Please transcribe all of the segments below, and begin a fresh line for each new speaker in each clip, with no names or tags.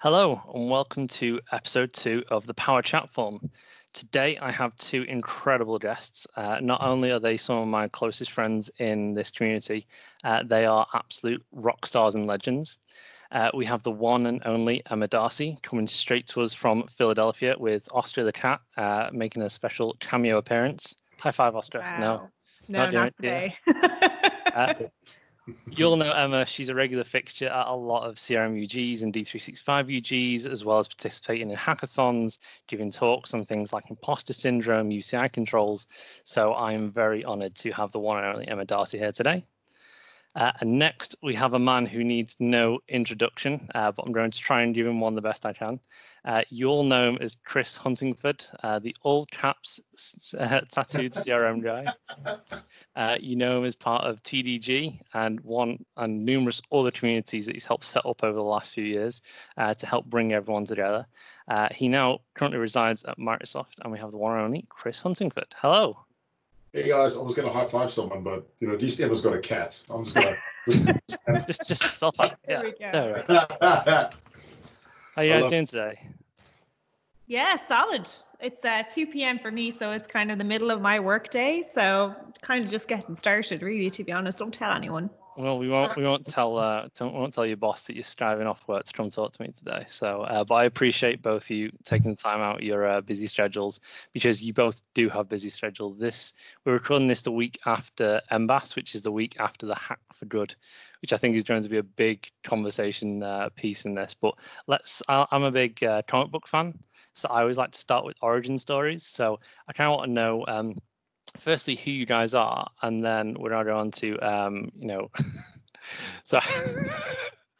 Hello, and welcome to episode two of the Power Chat Forum. Today, I have two incredible guests. Uh, not only are they some of my closest friends in this community, uh, they are absolute rock stars and legends. Uh, we have the one and only Emma D'Arcy coming straight to us from Philadelphia with Oscar the Cat uh, making a special cameo appearance. High five, Oscar.
Wow.
No,
No,
Not
not, today.
You'll know Emma. She's a regular fixture at a lot of CRM UGs and D365 UGs, as well as participating in hackathons, giving talks on things like imposter syndrome, UCI controls. So I'm very honoured to have the one and only Emma D'Arcy here today. Uh, and next, we have a man who needs no introduction, uh, but I'm going to try and give him one the best I can. Uh, you all know him as Chris Huntingford, uh, the all caps uh, tattooed CRM guy. Uh, you know him as part of TDG and one and numerous other communities that he's helped set up over the last few years uh, to help bring everyone together. Uh, he now currently resides at Microsoft, and we have the one and only Chris Huntingford. Hello.
Hey guys, I was going to high five someone, but you know, at least Emma's got a cat. I'm just going to.
Just just stop that.
There we go.
There we go. How are you guys
Hello.
doing today?
yeah, solid. It's uh, 2 p.m. for me, so it's kind of the middle of my work day. So kind of just getting started, really, to be honest. Don't tell anyone.
Well, we won't we won't tell uh don't, we won't tell your boss that you're striving off work to come talk to me today. So, uh, but I appreciate both you taking the time out your uh, busy schedules because you both do have busy schedules. This we're recording this the week after MBAS, which is the week after the Hack for Good, which I think is going to be a big conversation uh, piece in this. But let's I, I'm a big uh, comic book fan, so I always like to start with origin stories. So I kind of want to know. Um, firstly who you guys are and then we're going to go on to um you know so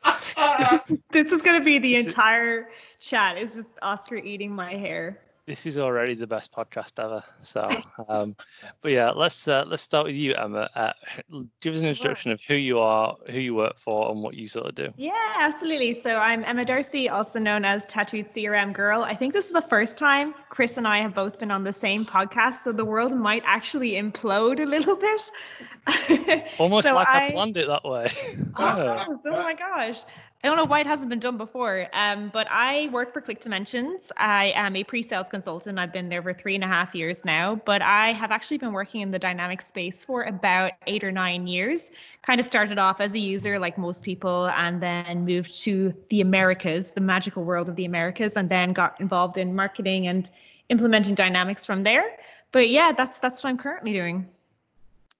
This is going to be the entire chat. It's just Oscar eating my hair.
This is already the best podcast ever so um but yeah let's uh, let's start with you emma uh, give us an introduction of who you are who you work for and what you sort of do
Yeah, absolutely. So I'm Emma D'Arcy, also known as Tattooed CRM Girl. I think this is the first time Chris and I have both been on the same podcast, so the world might actually implode a little bit.
almost
So
like I...
I-
planned it that way
Oh, oh my gosh. I don't know why it hasn't been done before, um, but I work for ClickDimensions. I am a pre-sales consultant. I've been there for three and a half years now, but I have actually been working in the dynamic space for about eight or nine years. Kind of started off as a user, like most people, and then moved to the Americas, the magical world of the Americas, and then got involved in marketing and implementing dynamics from there. But yeah, that's that's what I'm currently doing.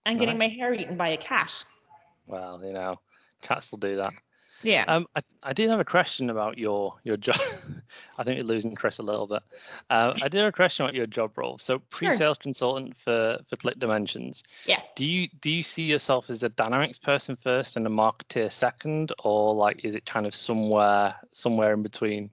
And getting my hair eaten by a cat.
well you know cats will do that
Yeah.
Um, I, I did have a question about your your job. I think you're losing Chris a little bit. Uh, I did have a question about your job role. So pre-sales consultant for for ClickDimensions.
yes.
Do you do you see yourself as a dynamics person first and a marketer second, or like is it kind of somewhere somewhere in between?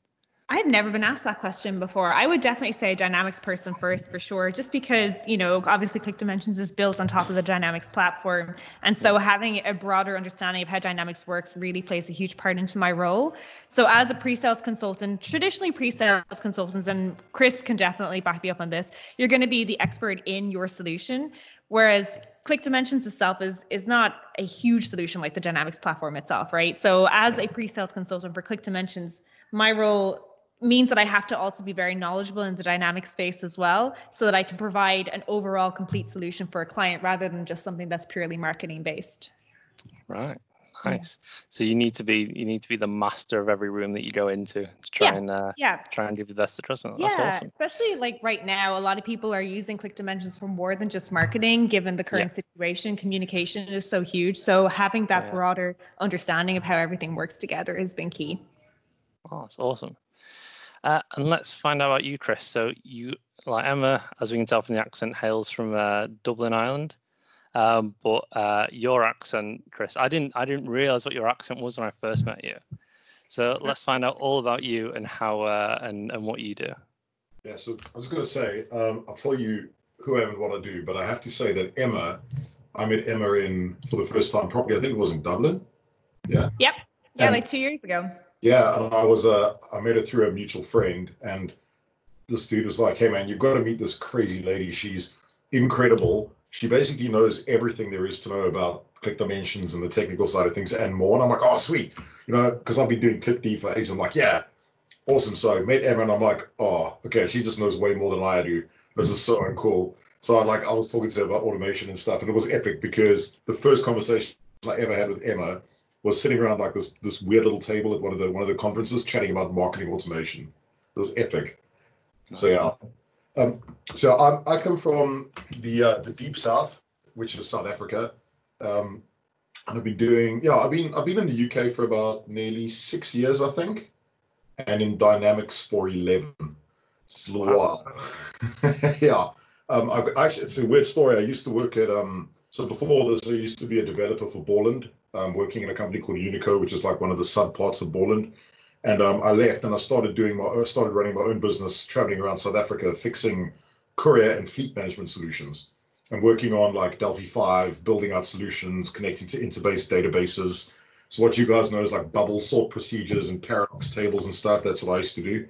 I've never been asked that question before. I would definitely say Dynamics person first for sure, just because, you know, obviously ClickDimensions is built on top of the Dynamics platform. And so having a broader understanding of how Dynamics works really plays a huge part into my role. So as a pre-sales consultant, traditionally pre-sales consultants, and Chris can definitely back me up on this, you're going to be the expert in your solution. Whereas ClickDimensions itself is is not a huge solution like the Dynamics platform itself, right? So as a pre-sales consultant for ClickDimensions, my role means that I have to also be very knowledgeable in the dynamic space as well, so that I can provide an overall complete solution for a client rather than just something that's purely marketing based.
Right.
Yeah.
Nice. So you need to be you need to be the master of every room that you go into to try
Yeah.
and uh,
Yeah.
try and give the best trust. That's
yeah,
awesome.
especially like right now, a lot of people are using ClickDimensions for more than just marketing, given the current situation. Communication is so huge. So having that
Yeah.
broader understanding of how everything works together has been key.
Oh, that's awesome. Uh, and let's find out about you, Chris. So you, like Emma, as we can tell from the accent, hails from uh, Dublin, Ireland. Um, but uh, your accent, Chris, I didn't, I didn't realize what your accent was when I first met you. So let's find out all about you and how uh, and and what you do.
Yeah, so I was going to say, um, I'll tell you who I am and what I do, but I have to say that Emma, I met Emma in for the first time, probably I think it was in Dublin.
Yeah. Yep.
Yeah, And-
like two years ago.
Yeah, and I was uh, I met her through a mutual friend, and this dude was like, "Hey man, you've got to meet this crazy lady. She's incredible. She basically knows everything there is to know about ClickDimensions and the technical side of things and more." And I'm like, "Oh, sweet," you know, because I've been doing ClickD for ages. I'm like, "Yeah, awesome. So I met Emma and I'm like, oh, okay, she just knows way more than I do. This is so cool. So I like I was talking to her about automation and stuff, and it was epic because the first conversation I ever had with Emma was sitting around like this this weird little table at one of the one of the conferences chatting about marketing automation. It was epic. So yeah. Um, so I'm, I come from the uh, the deep south, which is South Africa. Um, and I've been doing yeah I've been I've been in the UK for about nearly six years I think, and in Dynamics for eleven. It's a little wow. while. yeah. Um, I, actually, it's a weird story. I used to work at um, so before this, I used to be a developer for Borland, um, working in a company called Unico, which is like one of the sub parts of Borland. And um, I left and I started doing my, I started running my own business, traveling around South Africa, fixing courier and fleet management solutions, and working on like Delphi five, building out solutions, connecting to interbase databases. So what you guys know is like bubble sort procedures and paradox tables and stuff. That's what I used to do.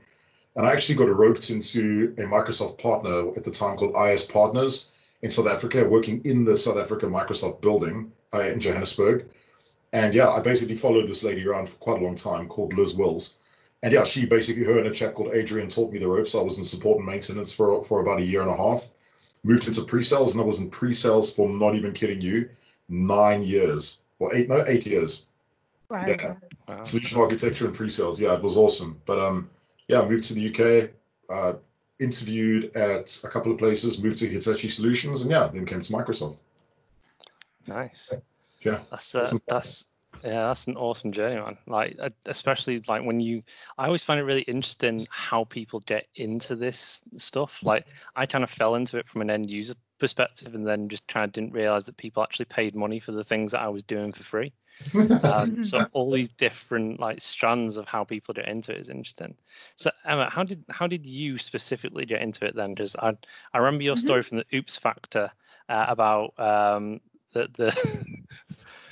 And I actually got roped into a Microsoft partner at the time called IS Partners in South Africa, working in the South Africa Microsoft building uh, in Johannesburg. And yeah, I basically followed this lady around for quite a long time called Liz Wills. And yeah, she basically, her and a chap called Adrian taught me the ropes. I was in support and maintenance for, for about a year and a half. Moved into pre-sales, and I was in pre-sales for not even kidding you, nine years. Or eight, no, eight years. Wow. Yeah. Wow. Solution architecture and pre-sales. Yeah, it was awesome. But um, yeah, I moved to the UK, uh, interviewed at a couple of places, moved to Hitachi Solutions, and yeah, then came to Microsoft.
Nice.
Yeah.
That's uh, that's yeah, that's an awesome journey, man. Like, especially like when you, I always find it really interesting how people get into this stuff. Like, I kind of fell into it from an end user perspective, and then just kind of didn't realize that people actually paid money for the things that I was doing for free. um, so all these different like strands of how people get into it is interesting. So Emma, how did how did you specifically get into it then? Because I I remember your mm-hmm. story from the Oops Factor uh, about um, the the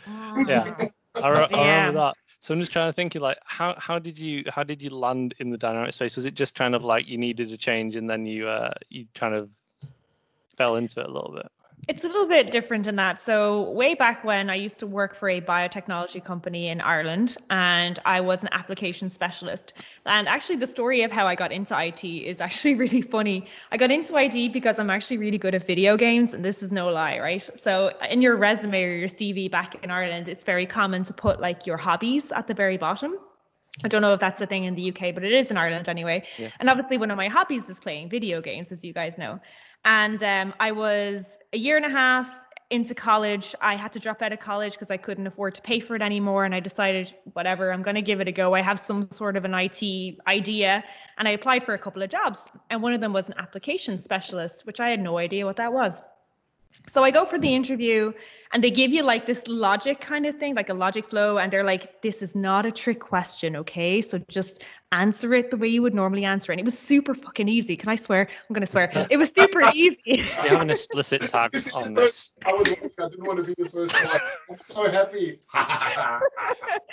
yeah. I, I remember that. So I'm just trying to think like how how did you how did you land in the dynamic space? Was it just kind of like you needed a change and then you uh you kind of fell into it a little bit?
It's a little bit different in that. So, way back when I used to work for a biotechnology company in Ireland and I was an application specialist. And actually, the story of how I got into IT is actually really funny. I got into IT because I'm actually really good at video games, and this is no lie, right? So, in your resume or your CV back in Ireland, it's very common to put like your hobbies at the very bottom. I don't know if that's a thing in the UK, but it is in Ireland anyway. Yeah. And obviously, one of my hobbies is playing video games, as you guys know. And um, I was a year and a half into college. I had to drop out of college because I couldn't afford to pay for it anymore. And I decided, whatever, I'm going to give it a go. I have some sort of an IT idea. And I applied for a couple of jobs. And one of them was an application specialist, which I had no idea what that was. So I go for the interview and they give you like this logic kind of thing, like a logic flow. And they're like, this is not a trick question. Okay. So just answer it the way you would normally answer it. And it was super fucking easy. Can I swear? I'm going to swear. It was super easy.
They have an explicit tag on this.
I was I didn't want to be the first one. I'm so happy.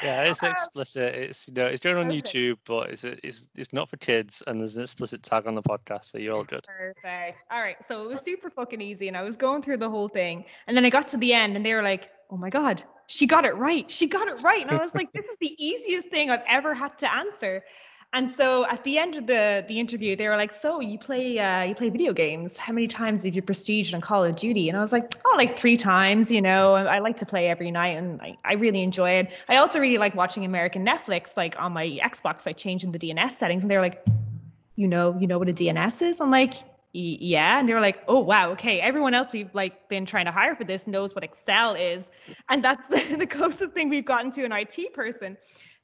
yeah, it's explicit. It's you know, it's going on YouTube, but it's it's it's not for kids, and there's an explicit tag on the podcast, so you're all good.
Perfect. All right, so it was super fucking easy, and I was going through the whole thing, and then I got to the end, and they were like, "Oh my god, she got it right. She got it right," and I was like, "This is the easiest thing I've ever had to answer." And so at the end of the the interview, they were like, "So you play uh, you play video games? How many times have you prestiged on Call of Duty?" And I was like, "Oh, like three times. You know, I, I like to play every night, and I, I really enjoy it. I also really like watching American Netflix, like on my Xbox by changing the DNS settings." And they were like, "You know, you know what a DNS is?" I'm like, yeah and they were like oh wow okay everyone else we've like been trying to hire for this knows what excel is and that's the closest thing we've gotten to an it person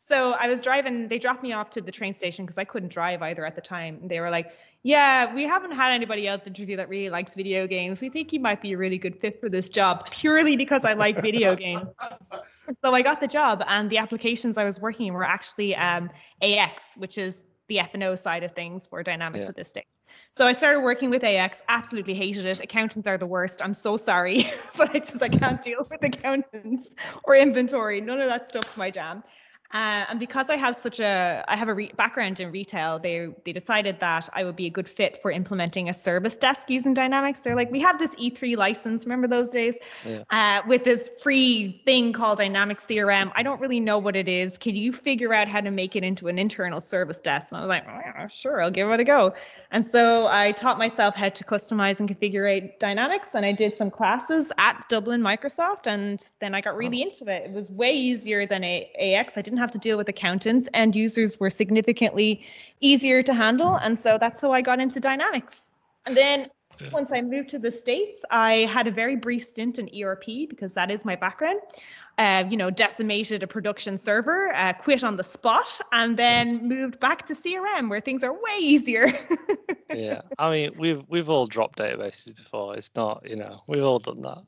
so I was driving, they dropped me off to the train station because I couldn't drive either at the time. They were like, Yeah, we haven't had anybody else interview that really likes video games. We think you might be a really good fit for this job purely because I like video games. so I got the job, and the applications I was working in were actually um, AX, which is the F&O side of things for Dynamics yeah. at this stage. So I started working with AX, absolutely hated it. Accountants are the worst. I'm so sorry, but I just I can't deal with accountants or inventory. None of that stuff's my jam. Uh, and because I have such a, I have a re- background in retail, they they decided that I would be a good fit for implementing a service desk using Dynamics. They're like, we have this E3 license, remember those days, yeah. uh, with this free thing called Dynamics CRM. I don't really know what it is. Can you figure out how to make it into an internal service desk? And I was like, oh, sure, I'll give it a go. And so I taught myself how to customize and configure Dynamics, and I did some classes at Dublin Microsoft, and then I got really into it. It was way easier than a- AX. I didn't have to deal with accountants and users were significantly easier to handle. And so that's how I got into Dynamics. And then once I moved to the States, I had a very brief stint in ERP because that is my background. Uh, you know, decimated a production server, uh, quit on the spot, and then moved back to CRM where things are way easier.
yeah, I mean, we've we've all dropped databases before. It's not, you know, we've all done that.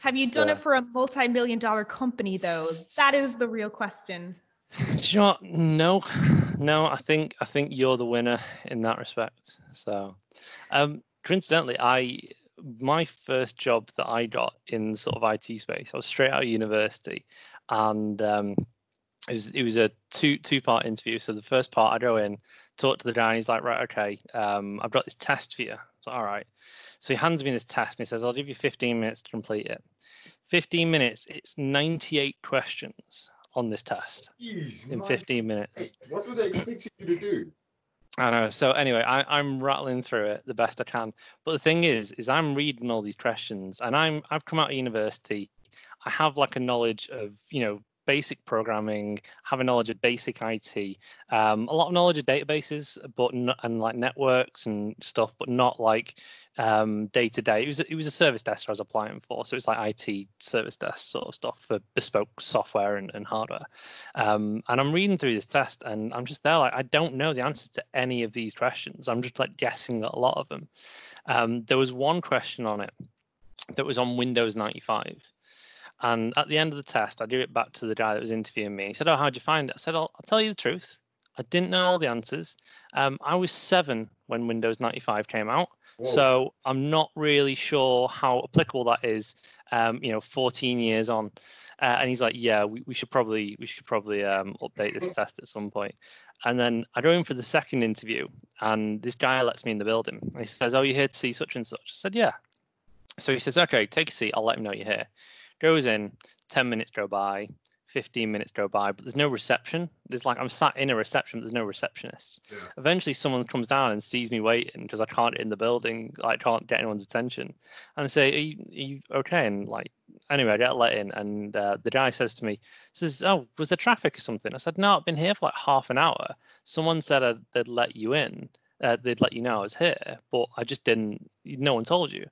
Have you so. done it for a multi-million dollar company though? That is the real question.
You know? No, no. I think I think you're the winner in that respect. So, um, coincidentally, I my first job that I got in sort of IT space, I was straight out of university, and um, it was it was a two two part interview. So the first part, I go in, talk to the guy, and he's like, right, okay, um, I've got this test for you. So all right. So he hands me this test and he says, I'll give you 15 minutes to complete it. 15 minutes, it's 98 questions on this test Jeez, in nice. 15 minutes.
What do they expect you to do?
I know. So anyway, I, am rattling through it the best I can. But the thing is, is I'm reading all these questions, and I'm I've come out of university. I have like a knowledge of you know basic programming, have a knowledge of basic IT, um, a lot of knowledge of databases, but and like networks and stuff, but not like day to day. It was it was a service desk I was applying for, so it's like IT service desk sort of stuff for bespoke software and, and hardware. Um, and I'm reading through this test, and I'm just there like I don't know the answer to any of these questions. I'm just like guessing a lot of them. Um, there was one question on it that was on Windows 95 and at the end of the test, I gave it back to the guy that was interviewing me. He said, "Oh, how'd you find it?" I said, "I'll, I'll tell you the truth. I didn't know all the answers. Um, I was seven when Windows 95 came out, Whoa. so I'm not really sure how applicable that is. Um, you know, 14 years on." Uh, and he's like, "Yeah, we, we should probably we should probably um, update this test at some point." And then I go in for the second interview, and this guy lets me in the building. And he says, "Oh, you're here to see such and such." I said, "Yeah." So he says, "Okay, take a seat. I'll let him know you're here." Goes in, 10 minutes go by, 15 minutes go by, but there's no reception. There's like I'm sat in a reception, but there's no receptionist. Yeah. Eventually, someone comes down and sees me waiting because I can't get in the building, like can't get anyone's attention, and I say, are you, are you okay?" And like, anyway, I get let in, and uh, the guy says to me, "says Oh, was there traffic or something?" I said, "No, I've been here for like half an hour. Someone said I'd, they'd let you in, uh, they'd let you know I was here, but I just didn't. No one told you."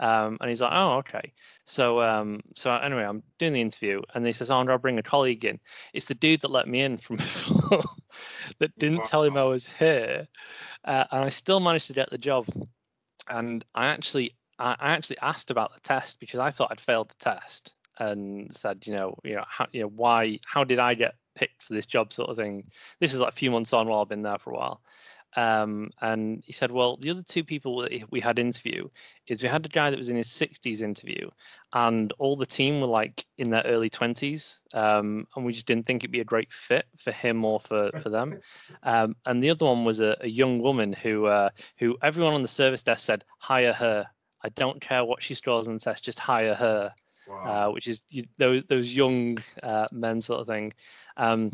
Um, and he's like, oh, okay. So, um, so anyway, I'm doing the interview, and he says, oh, I'll bring a colleague in. It's the dude that let me in from before that didn't tell him I was here, uh, and I still managed to get the job. And I actually, I actually asked about the test because I thought I'd failed the test, and said, you know, you know, how, you know, why, how did I get picked for this job, sort of thing. This is like a few months on while I've been there for a while. Um, and he said, well, the other two people that we had interview is we had a guy that was in his 60s interview, and all the team were like in their early 20s, um, and we just didn't think it'd be a great fit for him or for for them. Um, and the other one was a, a young woman who uh, who everyone on the service desk said hire her. I don't care what she scores on the test, just hire her. Wow. Uh, which is you, those those young uh, men sort of thing. Um,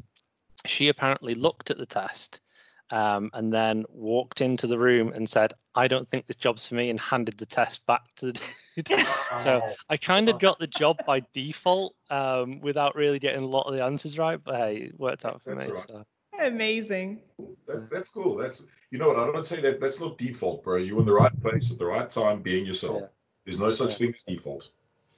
she apparently looked at the test um, and then walked into the room and said, I don't think this job's for me, and handed the test back to the dude. so I kind of got the job by default um, without really getting a lot of the answers right, but hey, it worked out for that's me. Right. So.
Amazing.
That, that's cool. That's you know what I don't say that that's not default, bro. You're in the right place at the right time, being yourself. Yeah. There's no such yeah. thing as default.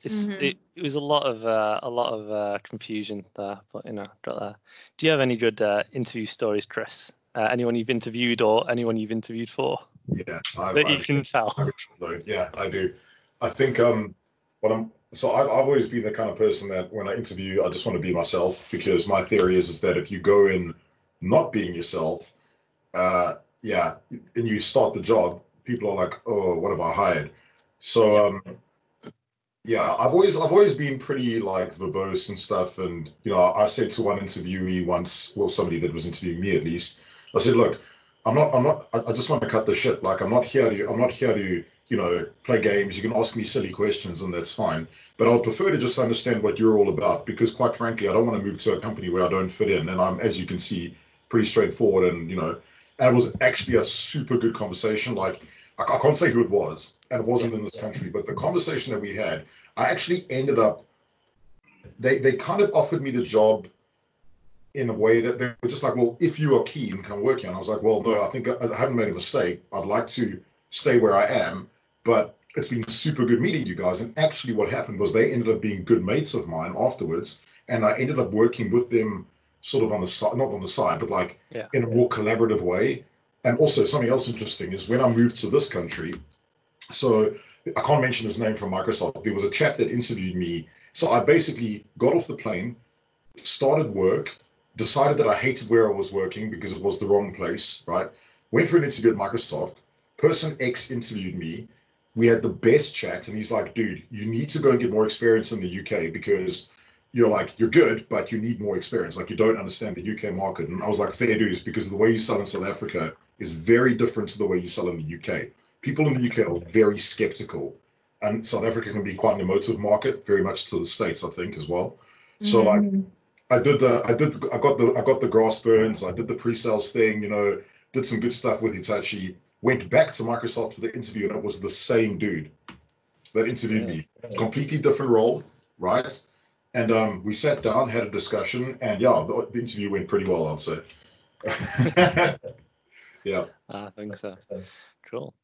Mm-hmm. It, it, was a lot of uh, a lot of uh, confusion there, but you know, got there. Do you have any good uh, interview stories, Chris? Uh, anyone you've interviewed or anyone you've interviewed for?
Yeah,
I, that you I, can tell.
I, yeah, I do. I think um, what I'm so I've, I've always been the kind of person that when I interview, I just want to be myself because my theory is is that if you go in not being yourself, uh, yeah, and you start the job, people are like, oh, what have I hired? So um, Yeah, I've always I've always been pretty like verbose and stuff, and you know, I said to one interviewee once, well, somebody that was interviewing me at least, I said, look, I'm not I'm not I, I just want to cut the shit. Like I'm not here to I'm not here to you know play games. You can ask me silly questions, and that's fine. But I'd prefer to just understand what you're all about, because quite frankly, I don't want to move to a company where I don't fit in, and I'm as you can see, pretty straightforward, and you know, and it was actually a super good conversation. Like I, I can't say who it was, and it wasn't in this country, but the conversation that we had, I actually ended up. They they kind of offered me the job in a way that they were just like, well, if you are keen, come work here. And I was like, well, no, I think I, I haven't made a mistake. I'd like to stay where I am, but it's been super good meeting you guys. And actually, what happened was they ended up being good mates of mine afterwards, and I ended up working with them sort of on the side, not on the side, but like
Yeah.
in a more collaborative way. And also, something else interesting is when I moved to this country, so I can't mention his name from Microsoft. There was a chap that interviewed me. So I basically got off the plane, started work, decided that I hated where I was working because it was the wrong place, right? Went for an interview at Microsoft. Person X interviewed me. We had the best chat, and he's like, dude, you need to go and get more experience in the UK because you're like, you're good, but you need more experience. Like, you don't understand the UK market. And I was like, fair dues, because the way you sell in South Africa is very different to the way you sell in the UK. People in the UK are very skeptical, and South Africa can be quite an emotive market, very much to the States, I think, as well. So, like,
Mhm.
I did the I did I got the I got the grass burns. I did the pre-sales thing. You know, did some good stuff with Hitachi. Went back to Microsoft for the interview, and it was the same dude that interviewed me. Completely different role, right? And um, we sat down, had a discussion, and yeah, the, the interview went pretty well, I'd say. yeah.
I think so. Cool.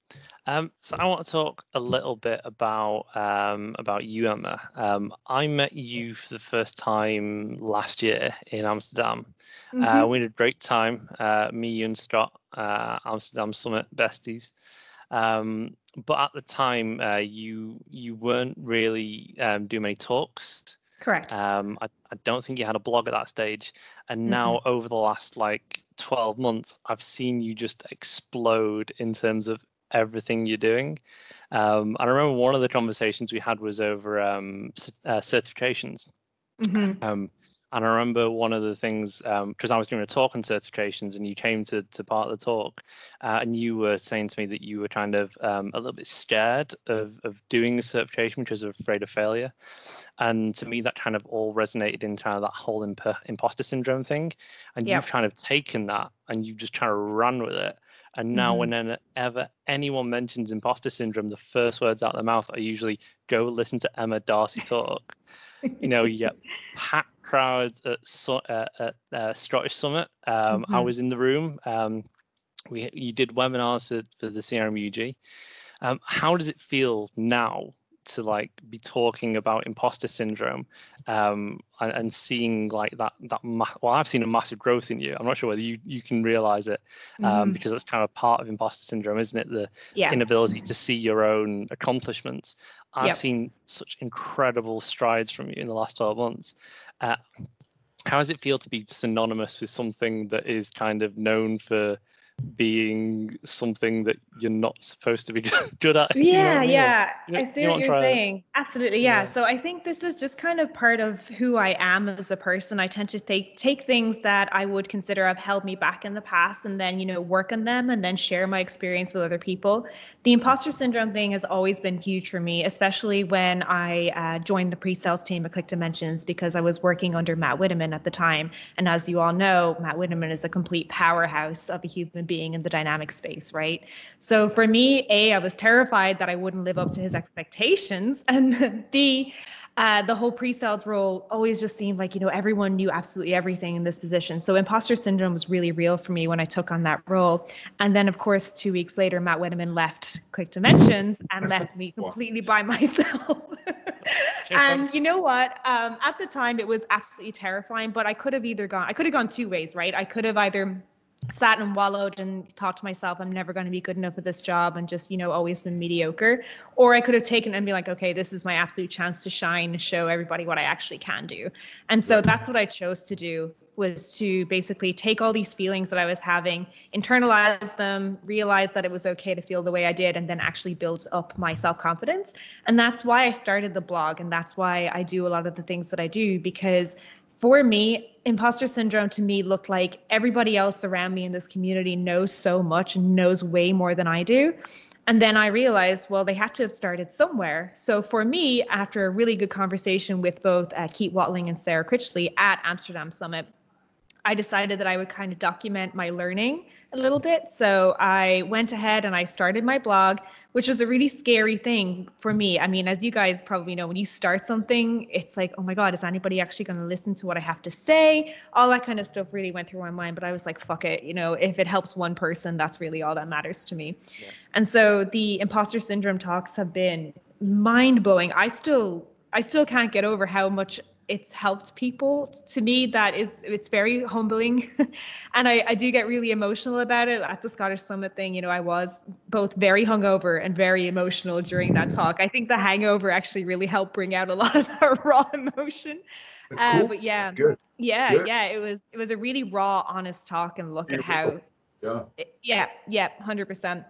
Um, so I want to talk a little bit about um, about you, Emma. Um, I met you for the first time last year in Amsterdam. Uh,
Mhm.
we had a great time. Uh, me, you, and Scott, uh, Amsterdam Summit besties. Um, but at the time, uh, you you weren't really um, doing many talks.
Correct.
Um, I, I don't think you had a blog at that stage. And now, over the last like 12 months, I've seen you just explode in terms of everything you're doing. Um, and I remember one of the conversations we had was over um, uh, certifications.
Mhm.
Um, and I remember one of the things because I was doing a talk on certifications, and you came to to part of the talk, uh, and you were saying to me that you were kind of um, a little bit scared of of doing the certification because you're afraid of failure. And to me, that kind of all resonated in kind of that whole imp- imposter syndrome thing. And
Yep.
you've kind of taken that and you've just kind of run with it. And now,
Mhm.
whenever anyone mentions imposter syndrome, the first words out of their mouth are usually "Go listen to Emma D'Arcy talk." You know, you get packed crowds at, uh, at uh, Scottish Summit. Um, I
Mhm.
was in the room. Um, we you did webinars for, for the CRMUG. Um, how does it feel now to like be talking about imposter syndrome um, and, and seeing like that that ma- well, I've seen a massive growth in you. I'm not sure whether you you can realize it um,
Mhm.
because that's kind of part of imposter syndrome, isn't it? The
yeah.
inability to see your own accomplishments. I've
Yep.
seen such incredible strides from you in the last 12 months. Uh, how does it feel to be synonymous with something that is kind of known for being something that you're not supposed to be good at? if you know
Yeah? Yeah.
you know-
I see
know
what you're saying. Absolutely, yeah.
Yeah.
So I think this is just kind of part of who I am as a person. I tend to take take things that I would consider have held me back in the past and then, you know, work on them and then share my experience with other people. The imposter syndrome thing has always been huge for me, especially when I uh, joined the pre-sales team at ClickDimensions because I was working under Matt Wittemann at the time. And as you all know, Matt Wittemann is a complete powerhouse of a human being in the dynamic space, right? So for me, A, I was terrified that I wouldn't live up to his expectations. And B, uh, the whole pre-sales role always just seemed like, you know, everyone knew absolutely everything in this position. So imposter syndrome was really real for me when I took on that role. And then, of course, two weeks later, Matt Wittemann left ClickDimensions and left me completely by myself. and you know what? Um, at the time, it was absolutely terrifying. But I could have either gone. I could have gone two ways, right? I could have either sat and wallowed and thought to myself, I'm never going to be good enough at this job and just, you know, always been mediocre. Or I could have taken and be like, okay, this is my absolute chance to shine, show everybody what I actually can do. And so that's what I chose to do was to basically take all these feelings that I was having, internalize them, realize that it was okay to feel the way I did, and then actually build up my self confidence. And that's why I started the blog. And that's why I do a lot of the things that I do because for me, imposter syndrome to me looked like everybody else around me in this community knows so much and knows way more than I do. And then I realized, well, they had to have started somewhere. So for me, after a really good conversation with both uh, Keith Whatling and Sarah Critchley at Amsterdam Summit, I decided that I would kind of document my learning a little bit. So I went ahead and I started my blog, which was a really scary thing for me. I mean, as you guys probably know, when you start something, it's like, oh my God, is anybody actually going to listen to what I have to say? All that kind of stuff really went through my mind. But I was like, fuck it. You know, if it helps one person, that's really all that matters to me. Yeah. And so the imposter syndrome talks have been mind blowing. I still I still can't get over how much it's helped people. To me that is it's very humbling. And I, I do get really emotional about it. At the scottish summit thing you know i was both very hungover and very emotional during that talk. I think the hangover actually really helped bring out a lot of that raw emotion.
Uh,
cool. but yeah. yeah yeah it was it was a really raw honest talk and look Beautiful. at how
yeah.
yeah yeah 100%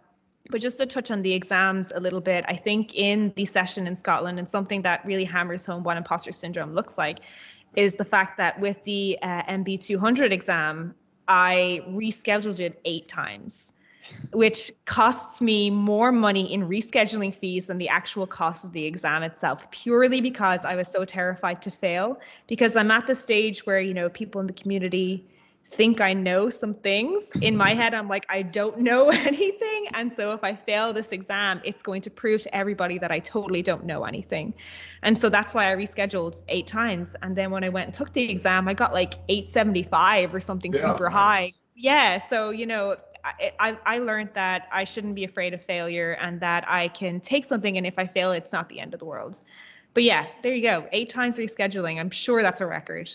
but just to touch on the exams a little bit, I think in the session in Scotland, and something that really hammers home what imposter syndrome looks like, is the fact that with the uh, MB200 exam, I rescheduled it eight times, which costs me more money in rescheduling fees than the actual cost of the exam itself, purely because I was so terrified to fail. Because I'm at the stage where, you know, people in the community, think I know some things. In my head, I'm like, I don't know anything. And so if I fail this exam, it's going to prove to everybody that I totally don't know anything. And so that's why I rescheduled eight times. And then when I went and took the exam, I got like 875 or something yeah, super high. Yeah. So, you know, I, I, I learned that I shouldn't be afraid of failure and that I can take something and if I fail, it's not the end of the world. But yeah, there you go. Eight times rescheduling. I'm sure that's a record.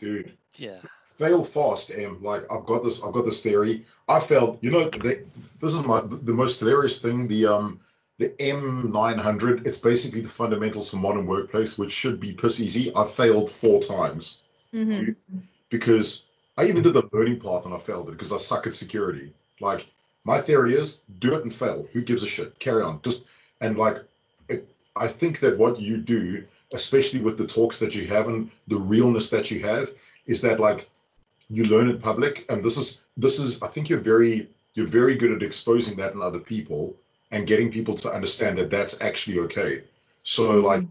Dude.
Yeah
fail fast, Em. Like I've got this, I've got this theory. I failed. You know, the, this is my the most hilarious thing. The um the M900. It's basically the fundamentals for modern workplace, which should be piss easy. I failed four times
mm-hmm.
because I even did the learning path and I failed it because I suck at security. Like my theory is do it and fail. Who gives a shit? Carry on. Just and like it, I think that what you do, especially with the talks that you have and the realness that you have, is that like you learn in public and this is this is i think you're very you're very good at exposing that in other people and getting people to understand that that's actually okay so mm-hmm. like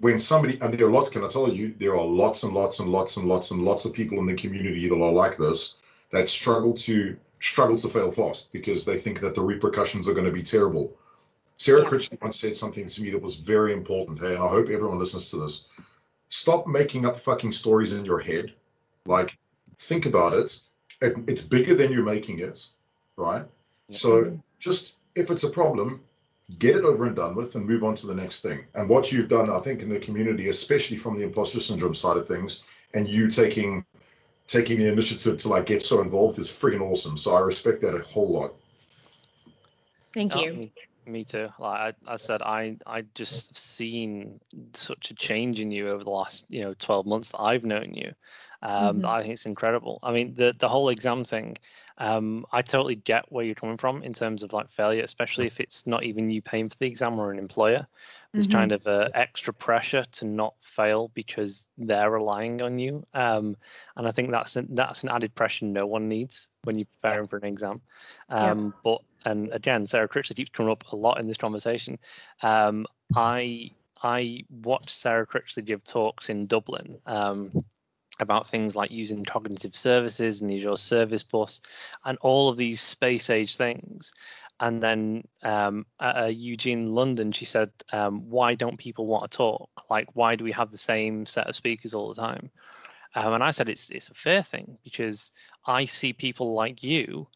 when somebody and there are lots can i tell you there are lots and lots and lots and lots and lots of people in the community that are like this that struggle to struggle to fail fast because they think that the repercussions are going to be terrible sarah yeah. once said something to me that was very important hey and i hope everyone listens to this stop making up fucking stories in your head like think about it, it it's bigger than you're making it, right? So just if it's a problem, get it over and done with and move on to the next thing. And what you've done, I think, in the community, especially from the imposter syndrome side of things, and you taking taking the initiative to like get so involved is freaking awesome. So I respect that a whole lot.
Thank you.
Oh, me, too. Like I, I said, I I just seen such a change in you over the last you know 12 months that I've known you. Um, mm-hmm. I think it's incredible. I mean, the the whole exam thing. Um, I totally get where you're coming from in terms of like failure, especially if it's not even you paying for the exam or an employer. There's mm-hmm. kind of a extra pressure to not fail because they're relying on you, um, and I think that's an, that's an added pressure no one needs when you're preparing for an exam. Um, yeah. But and again, Sarah Critchley keeps coming up a lot in this conversation. Um, I I watched Sarah Critchley give talks in Dublin um, about things like using cognitive services and the Azure Service Bus and all of these space age things. And then um, at uh, UG London, she said, um, "Why don't people want to talk? Like, why do we have the same set of speakers all the time?" Um, and I said, "It's it's a fair thing because I see people like you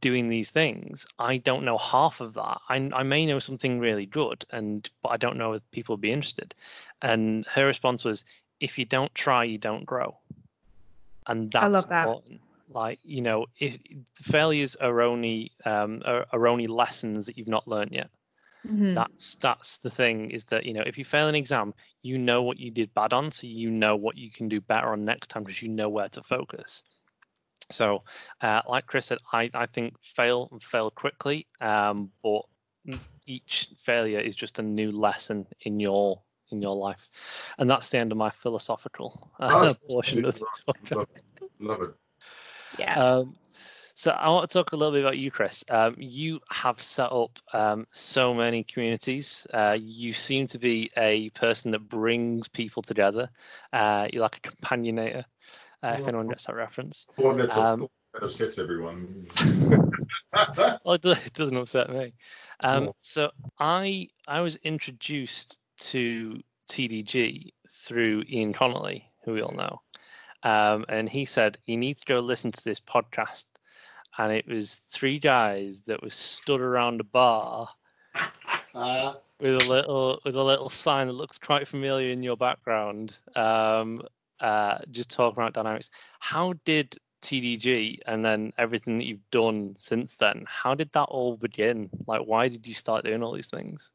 doing these things. I don't know half of that. I, I may know something really good, and but I don't know if people would be interested." And her response was, if you don't try, you don't grow. And that's
I love that.
important. Like you know if failures are only um, are, are only lessons that you've not learned yet
Mhm.
that's that's the thing is that you know if you fail an exam you know what you did bad on so you know what you can do better on next time because you know where to focus so uh, like chris said i i think fail and fail quickly um, but each failure is just a new lesson in your in your life and that's the end of my philosophical uh,
Nice.
portion of the talk.
Love it. Love it.
Yeah.
Um, so I want to talk a little bit about you, Chris. Um, you have set up um, so many communities. Uh, you seem to be a person that brings people together. Uh, you're like a companionator, uh, if anyone gets that reference.
The one that's
Um,
that upsets everyone.
Well, it, doesn't upset me. Um, so I I was introduced to TDG through Ian Connolly, who we all know, um, and he said you need to go listen to this podcast. And it was three guys that was stood around a bar
Uh,
with a little with a little sign that looks quite familiar in your background. Um, uh, just talking about dynamics. How did TDG and then everything that you've done since then? How did that all begin? Like, why did you start doing all these things?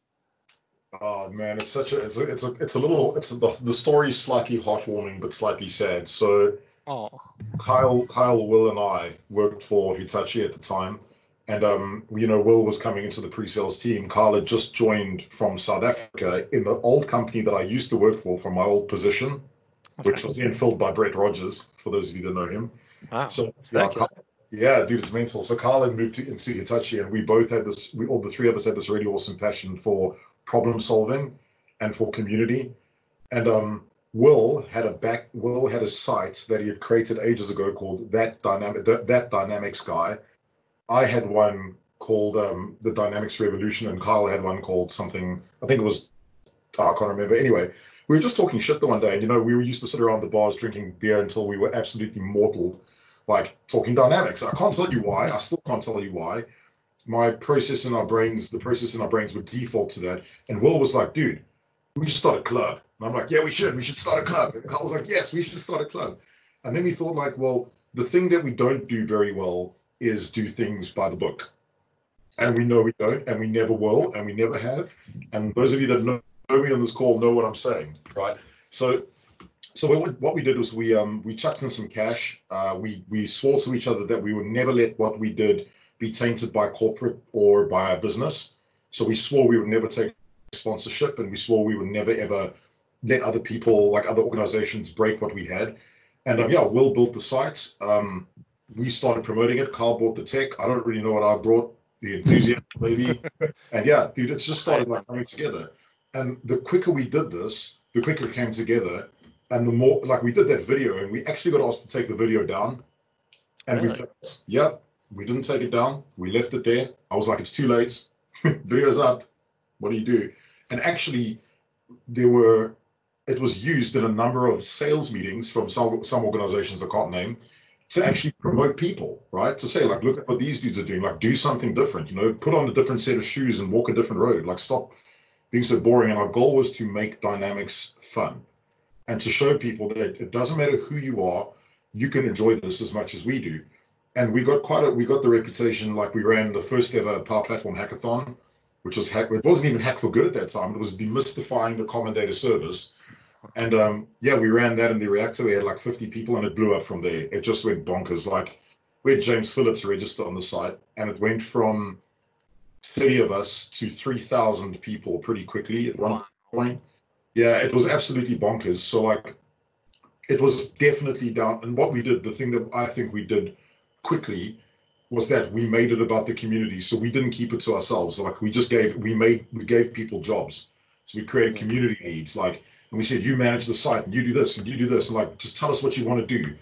Oh man, it's such a it's a it's a, it's a little it's a, the the story's slightly heartwarming but slightly sad. So
Oh,
Kyle, Kyle, Will, and I worked for Hitachi at the time, and um, you know, Will was coming into the pre-sales team. Kyle had just joined from South Africa in the old company that I used to work for from my old position, which was then filled by Brett Rogers. For those of you that know him,
wow.
so yeah, Kyle- yeah, dude, it's mental. So Kyle had moved to, into Hitachi, and we both had this. We all the three of us had this really awesome passion for problem solving and for community. And um, Will had a back. Will had a site that he had created ages ago called that dynamic. That, dynamics guy. I had one called um, the Dynamics Revolution, and Kyle had one called something. I think it was. oh, I can't remember. Anyway, we were just talking shit the one day, and you know, we were used to sit around the bars drinking beer until we were absolutely mortal like talking dynamics. I can't tell you why. I still can't tell you why. My process in our brains, the process in our brains would default to that. And Will was like, dude, we should start a club. And I'm like, yeah, we should. We should start a club. And Carl was like, yes, we should start a club. And then we thought like, well, the thing that we don't do very well is do things by the book. And we know we don't, and we never will, and we never have. And those of you that know, me on this call know what I'm saying, right? So so what, what we did was we um we chucked in some cash. Uh, we we swore to each other that we would never let what we did be tainted by corporate or by a business. So we swore we would never take sponsorship, and we swore we would never ever let other people, like other organizations, break what we had. And um, yeah, Will built the site. Um, we started promoting it. Carl bought the tech. I don't really know what I brought, the enthusiasm maybe. and yeah, dude, it's just started like coming together. And the quicker we did this, the quicker it came together and the more like we did that video and we actually got asked to take the video down and we
Really?
did yeah we didn't take it down. We left it there. I was like it's too late. Video's up. What do you do? And actually there were it was used in a number of sales meetings from some some organizations i can't name to actually promote people right? To say like look at what these dudes are doing. Like do something different you know? Put on a different set of shoes and walk a different road. Like stop being so boring. And our goal was to make dynamics fun and to show people that it doesn't matter who you are, you can enjoy this as much as we do. And we got quite a we got the reputation like we ran the first ever Power Platform hackathon, which was hack. It wasn't even Hack4Good at that time. It was demystifying the common data service. And um, yeah, we ran that in the reactor. We had like 50 people, and it blew up from there. It just went bonkers. Like we had James Phillips register on the site, and it went from 30 of us to 3,000 people pretty quickly at one point. Yeah, it was absolutely bonkers. So like, it was definitely down. And what we did, the thing that I think we did quickly, was that we made it about the community. So we didn't keep it to ourselves. Like we just gave, we made, we gave people jobs. So we created mm-hmm. community needs. Like, and we said, you manage the site, and you do this, and you do this, and like, just tell us what you want to do.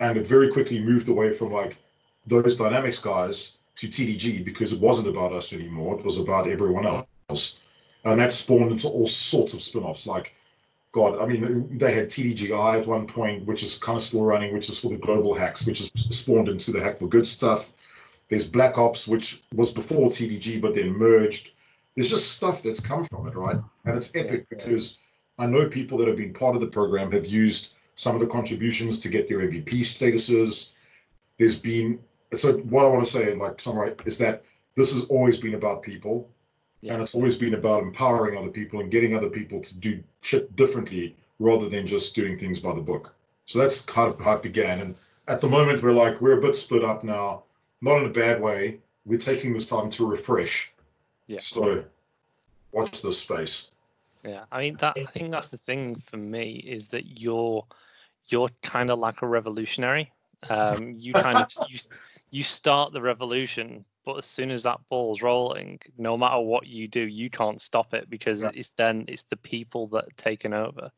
And it very quickly moved away from like those dynamics guys to TDG because it wasn't about us anymore. It was about everyone mm-hmm. else. And that spawned into all sorts of spin-offs. Like, God, I mean, they had TDGI at one point, which is kind of still running, which is for the global hacks, which is spawned into the Hack4Good stuff. There's Black Ops, which was before TDG, but then merged. There's just stuff that's come from it, right? And it's epic because I know people that have been part of the program have used some of the contributions to get their MVP statuses. there's been so what I want to say, like summarize, is that this has always been about people,
Yeah.
and it's always been about empowering other people and getting other people to do shit differently rather than just doing things by the book. So that's kind of how it began. And at the moment, we're like we're a bit split up now, not in a bad way. We're taking this time to refresh.
Yeah.
So watch this space.
Yeah, I mean that. I think that's the thing for me is that you're you're kind of like a revolutionary. Um, you kind of you you start the revolution, but as soon as that ball's rolling, no matter what you do, you can't stop it because
Yeah.
it's then it's the people that are taken over.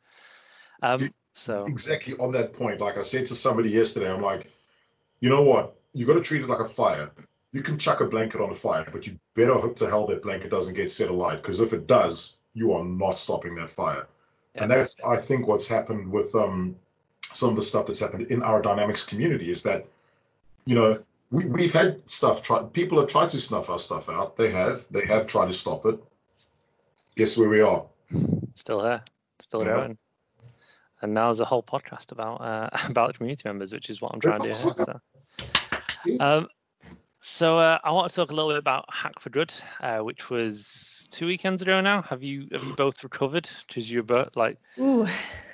Um, so
exactly on that point. Like I said to somebody yesterday, I'm like, you know what? You got to treat it like a fire. You can chuck a blanket on a fire, but you better hope to hell that blanket doesn't get set alight. Because if it does, you are not stopping that fire. And that's, I think, what's happened with um, some of the stuff that's happened in our dynamics community is that, you know, we, we've had stuff try people have tried to snuff our stuff out. They have. They have tried to stop it. Guess where we are?
still here, still
Yeah.
going. And now there's a whole podcast about uh, about community members, which is what I'm trying
That's
to do. Here, so. Um, so uh, I want to talk a little bit about Hack4Good, uh, which was two weekends ago now. Have you have you both recovered? Because you're both like
Ooh,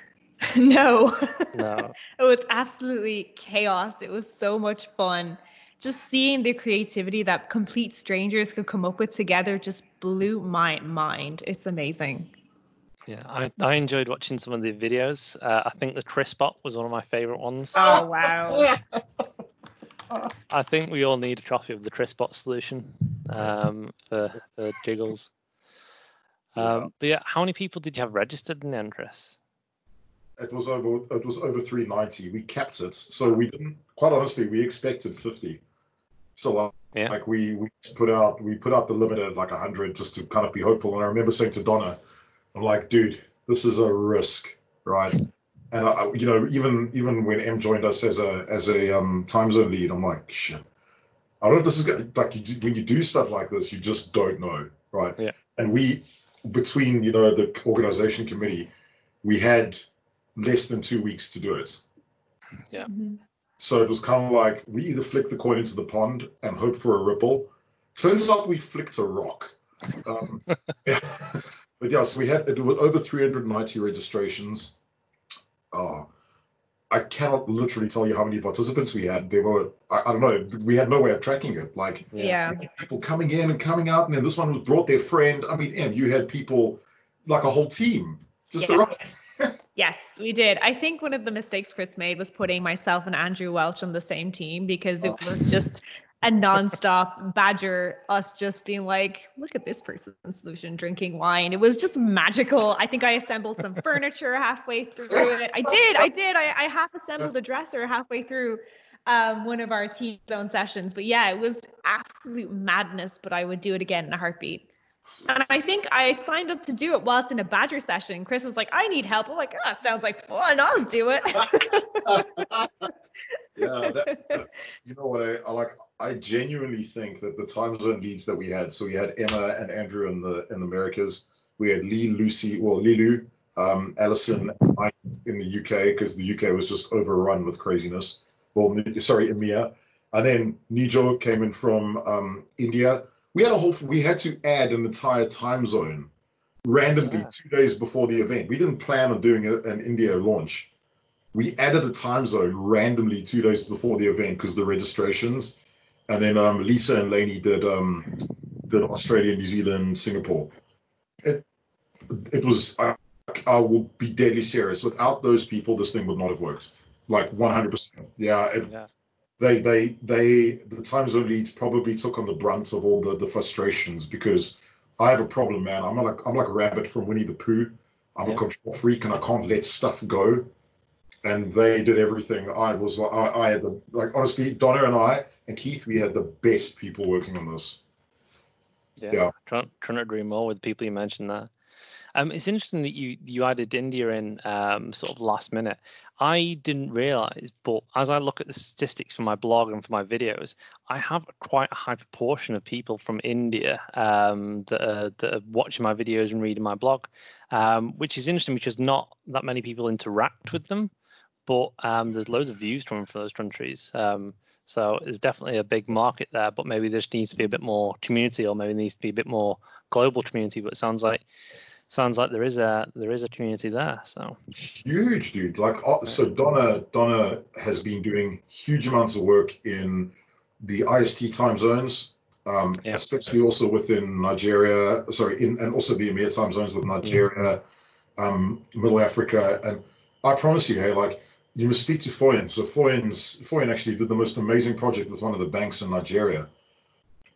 no.
no,
it was absolutely chaos. It was so much fun. Just seeing the creativity that complete strangers could come up with together just blew my mind. It's amazing.
yeah, I, I enjoyed watching some of the videos. Uh, I think the Chris bot was one of my favorite ones.
Oh wow.
I think we all need a trophy of the Chris bot solution um, for for Jiggles. Um, but yeah, how many people did you have registered in the end, Chris?
It was over. It was over 390. We capped it, so we didn't. Quite honestly, we expected 50. So like,
Yeah.
like we we put out we put out the limit at like 100 just to kind of be hopeful. And I remember saying to Donna, I'm like, dude, this is a risk, right? And I, I- you know, even even when M joined us as a as a um, time zone lead, I'm like, shit. I don't know if this is gonna- like you do, when you do stuff like this, you just don't know, right?
Yeah.
And we between you know the organization committee, we had less than two weeks to do it.
Yeah.
Mhm.
So it was kind of like we either flick the coin into the pond and hope for a ripple. Turns out we flicked a rock. Um, but yeah, so we had it was over 390 registrations. Oh, I cannot literally tell you how many participants we had. There were I, I don't know. We had no way of tracking it. Like
Yeah.
people coming in and coming out, and then this one was brought their friend. I mean, and you had people like a whole team just
Yeah.
around.
Yes, we did. I think one of the mistakes Chris made was putting myself and Andrew Welch on the same team because it
Oh.
was just a nonstop badger, us just being like, look at this person's solution, drinking wine. It was just magical. I think I assembled some furniture halfway through it. I did, I did. I, I half assembled a dresser halfway through um, one of our team zone sessions. But yeah, it was absolute madness, but I would do it again in a heartbeat. And I think I signed up to do it whilst in a Badger session. Chris was like, I need help. I'm like, oh, sounds like fun. I'll do it.
yeah, that, you know what I, I like. I genuinely think that the time zone leads that we had. So we had Emma and Andrew in the in the Americas. We had Lee, Lucy, well Lilu, um, Alison, and I in the UK because the UK was just overrun with craziness. Well, sorry, EMEA, and then Nijo came in from um, India. We had a whole. We had to add an entire time zone randomly
Yeah.
two days before the event. We didn't plan on doing a, an India launch we added a time zone randomly two days before the event because the registrations, and then um, Lisa and Lainey did um, did Australia, New Zealand, Singapore. It it was I, I will be deadly serious. Without those people, this thing would not have worked. Like one hundred percent. Yeah, it,
Yeah.
They they they the time zone leads probably took on the brunt of all the the frustrations because I have a problem, man. I'm like I'm like a rabbit from Winnie the Pooh. I'm
Yeah.
a control freak and I can't let stuff go. And they did everything. I was like, I, I had the like honestly, Donna and I and Keith, we had the best people working on this.
Yeah,
Yeah.
Trying, trying to agree more with people you mentioned there. Um, it's interesting that you you added India in um, sort of last minute. I didn't realize, but as I look at the statistics for my blog and for my videos, I have quite a high proportion of people from India um, that are that are watching my videos and reading my blog, um, which is interesting because not that many people interact with them, but um, there's loads of views coming from those countries. Um, So there's definitely a big market there, but maybe there just needs to be a bit more community, or maybe needs to be a bit more global community. But it sounds like sounds like there is a there is a community there. So
huge, dude. Like uh, so, Donna Donna has been doing huge amounts of work in the IST time zones, um, yeah. especially also within Nigeria. Sorry, in and also the EMEA time zones with Nigeria, um, Middle Africa, and I promise you, hey, like you must speak to Foyen. So Foyen's Foyen actually did the most amazing project with one of the banks in Nigeria.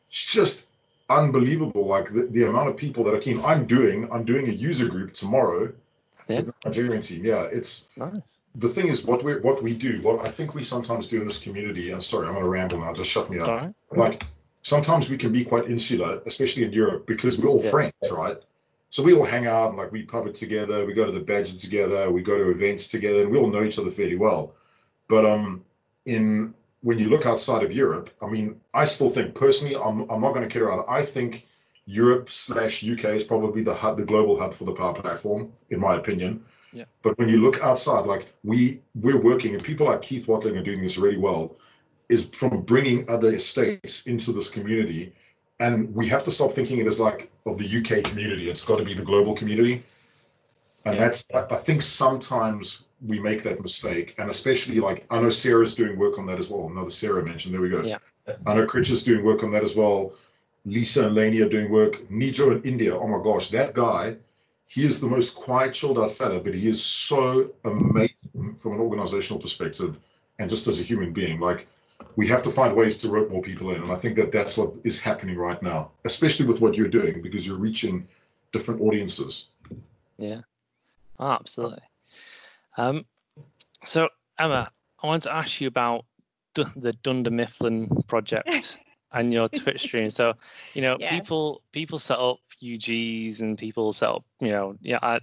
It's just unbelievable, like the, the amount of people that are keen. I'm doing I'm doing a user group tomorrow yeah. with the Nigerian team. Yeah, it's
nice.
The thing is, what we what we do, what I think we sometimes do in this community. And sorry, I'm going to ramble now. Just shut me up.
Right.
Like sometimes we can be quite insular, especially in Europe, because we're all yeah. friends, right? So we all hang out and like we pub it together, we go to the Badger together, we go to events together, and we all know each other fairly well. But um, in when you look outside of Europe, I mean, I still think personally, I'm I'm not going to kid around. I think Europe slash UK is probably the hub, the global hub for the power platform, in my opinion.
Yeah.
But when you look outside, like we we're working, and people like Keith Whatling are doing this really well, is from bringing other estates into this community and we have to stop thinking it as like of the UK community. It's got to be the global community, and yeah. that's I think sometimes we make that mistake, and especially like I know Sarah's doing work on that as well. Another Sarah mentioned. There we go.
Yeah.
I know Critch is doing work on that as well. Lisa and Laney are doing work. Nijo in India. Oh my gosh, that guy. He is the most quiet, chilled out fella, but he is so amazing from an organizational perspective and just as a human being. Like we have to find ways to rope more people in. And I think that that's what is happening right now, especially with what you're doing, because you're reaching different audiences.
Yeah, oh, absolutely. Um, so, Emma, I want to ask you about the Dunder Mifflin project and your Twitch stream. So, you know, yeah. people people set up UGs and people set up, you know, yeah. I,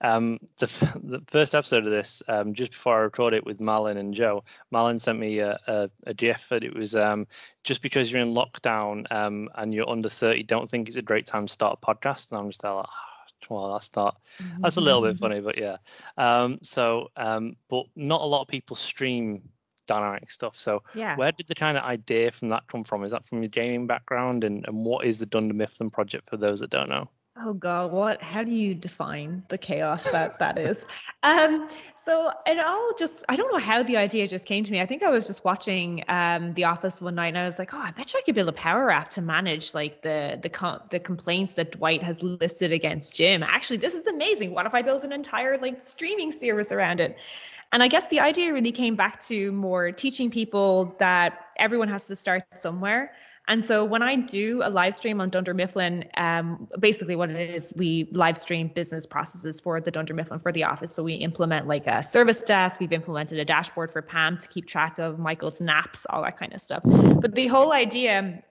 um, the the first episode of this, um, just before I recorded it with Malin and Joe, Malin sent me a, a, a GIF and it was um, just because you're in lockdown um, and you're under 30, don't think it's a great time to start a podcast. And I'm just like, well, that's not that's a little bit mm-hmm. funny, but yeah. Um, so, um, but not a lot of people stream dynamic stuff. So
yeah.
where did the kind of idea from that come from? Is that from your gaming background? And, and what is the Dunder Mifflin project for those that don't know?
Oh God, what? How do you define the chaos that that is? Um, so it all just—I don't know how the idea just came to me. I think I was just watching um, The Office one night, and I was like, "Oh, I bet you I could build a power app to manage like the the com- the complaints that Dwight has listed against Jim. Actually, this is amazing. What if I build an entire like streaming service around it?" And I guess the idea really came back to more teaching people that everyone has to start somewhere. And so when I do a live stream on Dunder Mifflin, um, basically what it is, we live stream business processes for the Dunder Mifflin for the office. So we implement like a service desk. We've implemented a dashboard for Pam to keep track of Michael's naps, all that kind of stuff. But the whole idea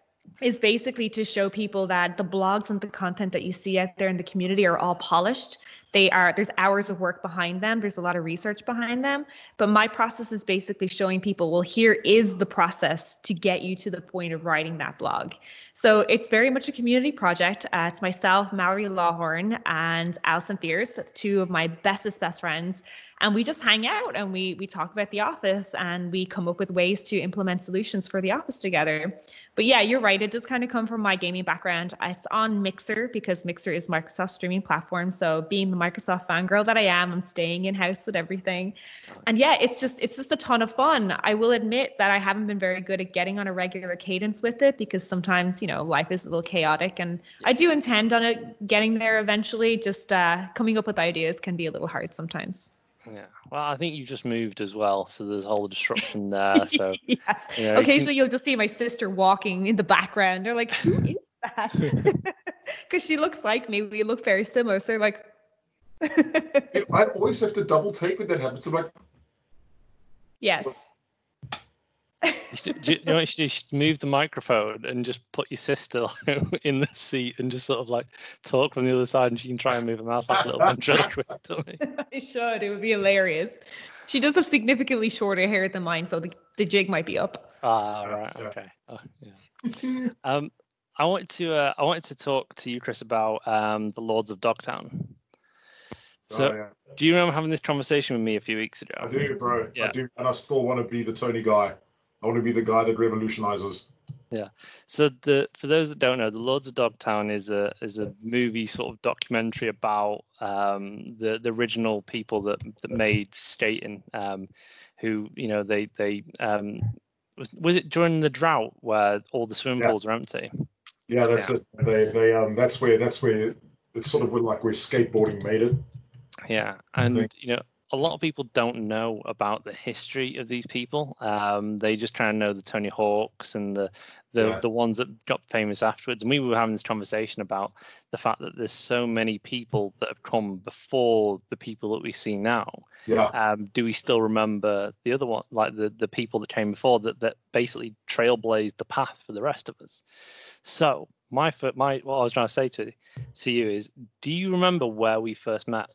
is basically to show people that the blogs and the content that you see out there in the community are all polished they are there's hours of work behind them. There's a lot of research behind them. But my process is basically showing people well here is the process to get you to the point of writing that blog. So it's very much a community project. Uh, it's myself mallory lawhorn and alison fierce two of my bestest best friends. And we just hang out and we we talk about the office and we come up with ways to implement solutions for the office together. But yeah you're right. It does kind of come from my gaming background. It's on mixer because mixer is microsoft's streaming platform. So being the microsoft fangirl that i am i'm staying in house with everything and yeah it's just it's just a ton of fun i will admit that i haven't been very good at getting on a regular cadence with it because sometimes you know life is a little chaotic and i do intend on it getting there eventually just uh, coming up with ideas can be a little hard sometimes
yeah. Well, I think you just moved as well, so there's a whole disruption there. So
yes. You know, Occasionally, you will just see my sister walking in the background. They're like, "Who is that?" Because she looks like me. We look very similar. So like.
I always have to double take when that happens. I'm like.
Yes
you, should, you know you should? You should move the microphone and just put your sister in the seat and just sort of like talk from the other side, and she can try and move her mouth like a little ventriloquist dummy.
I should. It would be hilarious. She does have significantly shorter hair than mine, so the, the jig might be up.
Ah, right. Okay. Oh, yeah. um, I wanted to uh, I wanted to talk to you, Chris, about um, the Lords of Dogtown. So, oh, yeah. do you remember having this conversation with me a few weeks ago?
I do, bro. Yeah. I do, and I still want to be the Tony guy. I want to be the guy that revolutionizes.
Yeah. So the for those that don't know, the Lords of Dogtown is a is a movie sort of documentary about um, the the original people that that made Staten, um, who you know they they um, was, was it during the drought where all the swimming
Yeah.
pools were empty?
Yeah, that's it. They they um that's where that's where it's sort of like where skateboarding made it.
Yeah, and you know, a lot of people don't know about the history of these people. Um, they just try and know the Tony Hawks and the the, the ones that got famous afterwards. And we were having this conversation about the fact that there's so many people that have come before the people that we see now.
Yeah,
Um, do we still remember the other one, like the the people that came before that that basically trailblazed the path for the rest of us? So my my what I was trying to say to to you is, do you remember where we first met?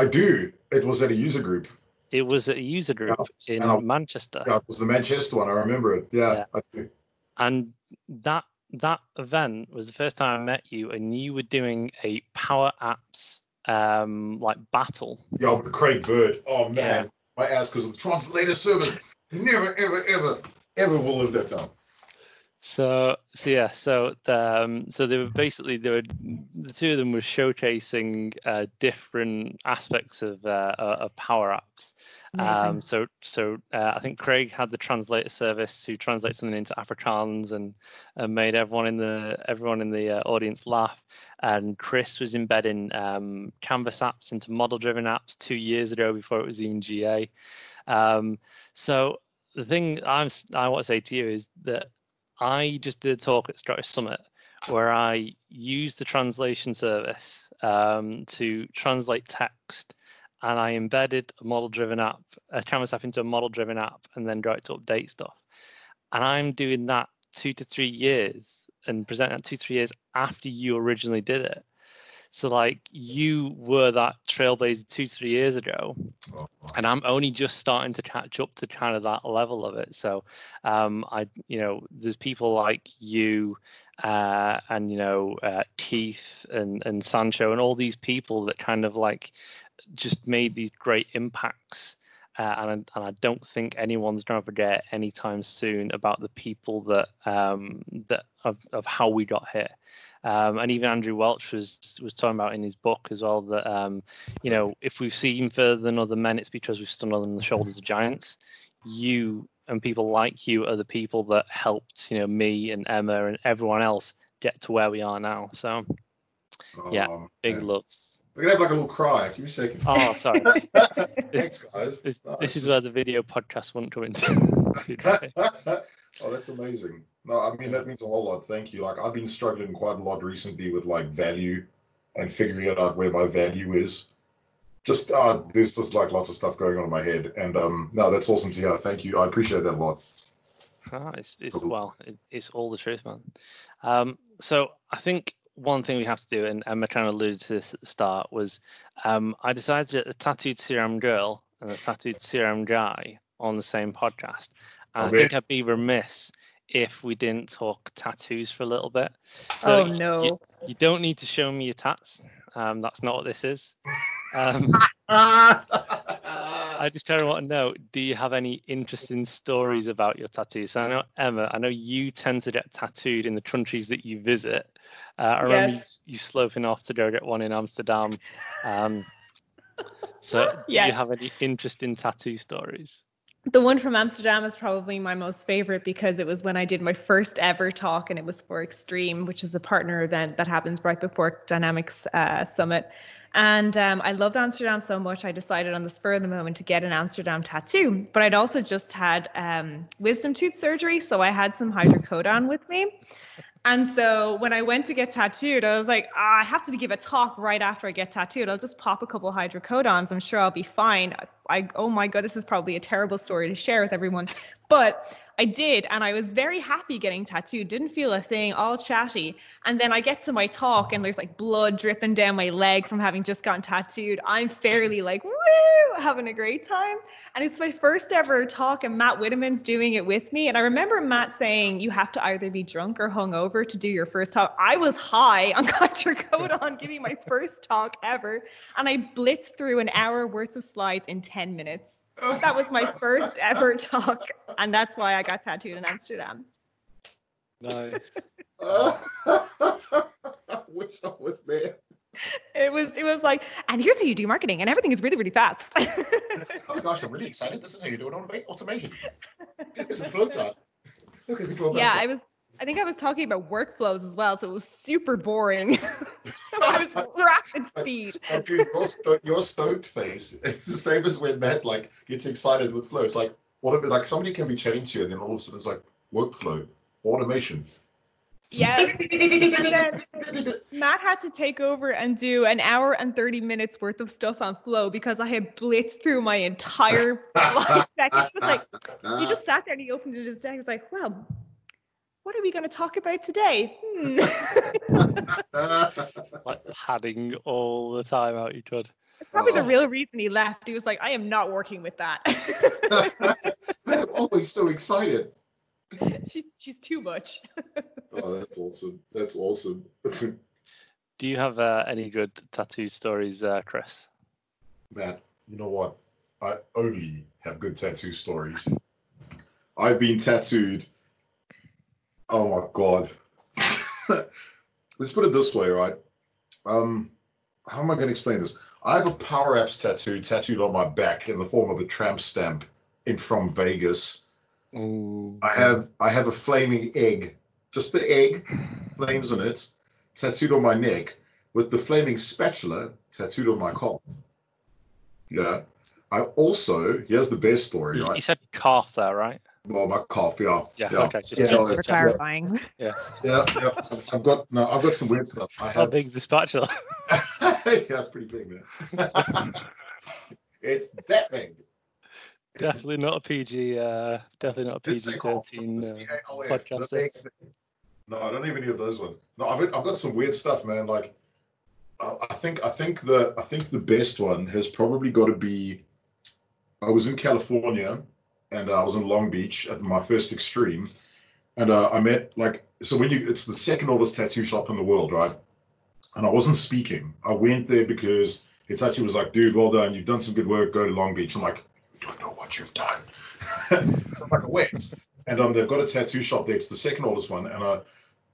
I do. It was at a user group.
It was at a user group in
and I-
Manchester,
Yeah, it was the Manchester one. I remember it. Yeah,
Yeah.
I do.
and that that event was the first time I met you, and you were doing a Power Apps um like battle.
Yeah, with Craig Bird. Oh man,
Yeah.
my ass because of the translator service. Never, ever, ever, ever will live that down.
So so yeah, so um so they were basically they were the two of them were showcasing uh, different aspects of uh, of Power Apps. Um, so so uh, I think Craig had the translator service to translate something into Afrikaans and, and made everyone in the everyone in the uh, audience laugh. And Chris was embedding um, Canvas apps into model-driven apps two years ago before it was even GA. Um, so the thing I'm I want to say to you is that I just did a talk at Scottish Summit where I used the translation service um, to translate text and I embedded a model driven app, a Canvas app into a model driven app, and then got it to update stuff. And I'm doing that two to three years and presenting that two, three years after you originally did it. So, like, you were that trailblazer two, three years ago,
Oh,
and I'm only just starting to catch up to kind of that level of it. So, um, I, you know, there's people like you, uh, and you know, uh, Keith and and Sancho and all these people that kind of like just made these great impacts. Uh, and, I- and I don't think anyone's going to forget anytime soon about the people that um, that of, of how we got here. Um, and even Andrew Welch was was talking about in his book as well that um, you know if we've seen further than other men, it's because we've stood on the shoulders of giants. You and people like you are the people that helped you know me and Emma and everyone else get to where we are now. So Yeah,
um,
big
man.
loves.
We're gonna have like a little cry. Give me a second.
Oh, sorry.
Thanks, guys.
This, this is where the video podcast won't come into.
oh, that's amazing. No, I mean that means a whole lot. Thank you. Like I've been struggling quite a lot recently with like value and figuring out where my value is. Just uh there's just like lots of stuff going on in my head. And um no, that's awesome to hear. Thank you. I appreciate that a lot.
Ah, it's it's
Cool.
well, it, it's all the truth, man. Um, so I think one thing we have to do, and Emma kind of alluded to this at the start, was um, I decided to get the tattooed CRM girl and the tattooed CRM guy on the same podcast. And I
Okay.
think I'd be remiss if we didn't talk tattoos for a little bit. So
oh no.
you, you don't need to show me your tats. Um, that's not what this is. Um, I just kind of want to know: Do you have any interesting stories about your tattoos? So I know Emma. I know you tend to get tattooed in the countries that you visit. Uh, I remember you,
Yes.
you sloping off to go get one in Amsterdam. Um, so, do you have any interesting tattoo stories?
The one from Amsterdam is probably my most favorite because it was when I did my first ever talk and it was for Extreme, which is a partner event that happens right before Dynamics uh, Summit. And um, I loved Amsterdam so much, I decided on the spur of the moment to get an Amsterdam tattoo. But I'd also just had um, wisdom tooth surgery, so I had some hydrocodone with me. And so when I went to get tattooed, I was like, ah, I have to give a talk right after I get tattooed. I'll just pop a couple hydrocodones. I'm sure I'll be fine. I, oh my God, this is probably a terrible story to share with everyone. But I did, and I was very happy getting tattooed. Didn't feel a thing, all chatty. And then I get to my talk, and there's like blood dripping down my leg from having just gotten tattooed. I'm fairly like, woo, having a great time. And it's my first ever talk, and Matt Wittemann's doing it with me. And I remember Matt saying, You have to either be drunk or hungover to do your first talk. I was high on hydrocodone, giving my first talk ever. And I blitzed through an hour worth of slides in 10 minutes. That was my first ever talk. And that's why I got tattooed in Amsterdam.
Nice.
Which one was there?
It was it was like, and here's how you do marketing, and everything is really, really fast.
Oh my gosh, I'm really excited. This is how you do it on automation. This is flowchart. Look at control.
yeah, I was I think I was talking about workflows as well, so it was super boring. it was rapid speed.
Your, sto- your stoked face. It's the same as when Matt like gets excited with flow. It's like what if like somebody can be chatting to you and then all of a sudden it's like workflow, automation.
Yes. Matt had to take over and do an hour and 30 minutes worth of stuff on Flow because I had blitzed through my entire slide deck. He was like, he just sat there and he opened it his deck. He was like, well, what are we going to talk about today? Hmm.
like padding all the time out you could.
It's probably the
Oh.
real reason he left. He was like, I am not working with that.
I'm always so excited.
she's she's too much.
Oh, that's awesome. That's awesome.
Do you have uh, any good tattoo stories, uh, Chris?
Matt, you know what? I only have good tattoo stories. I've been tattooed. Oh my god. Let's put it this way, right? Um, how am I going to explain this? I have a Power Apps tattoo tattooed on my back in the form of a tramp stamp in from Vegas.
Ooh.
I have I have a flaming egg, just the egg, flames in it, tattooed on my neck, with the flaming spatula tattooed on my collar. Yeah. I also here's the best story,
You, you said calf there, right?
Well, my coffee. yeah.
Yeah, okay, just
Yeah,
check, just
For
check.
clarifying.
yeah, yeah. I've got no, I've got some weird stuff. I
How
have
big's the spatula?
yeah, it's pretty big, man. it's that big.
definitely not a PG. Uh, definitely not a PG
like, oh,
thirteen
the
uh, podcast.
the
this.
big- No, I don't even any of those ones. No, I've I've got some weird stuff, man. Like, I I think I think the I think the best one has probably got to be. I was in California, and uh, I was in Long Beach at my first extreme, and uh, I met like so when you it's the second oldest tattoo shop in the world, right? And I wasn't speaking. I went there because it's Hitachi was like, "Dude, well done. You've done some good work. Go to Long Beach." I'm like, "You don't know what you've done." so I went, and um, they've got a tattoo shop there. It's the second oldest one, and I,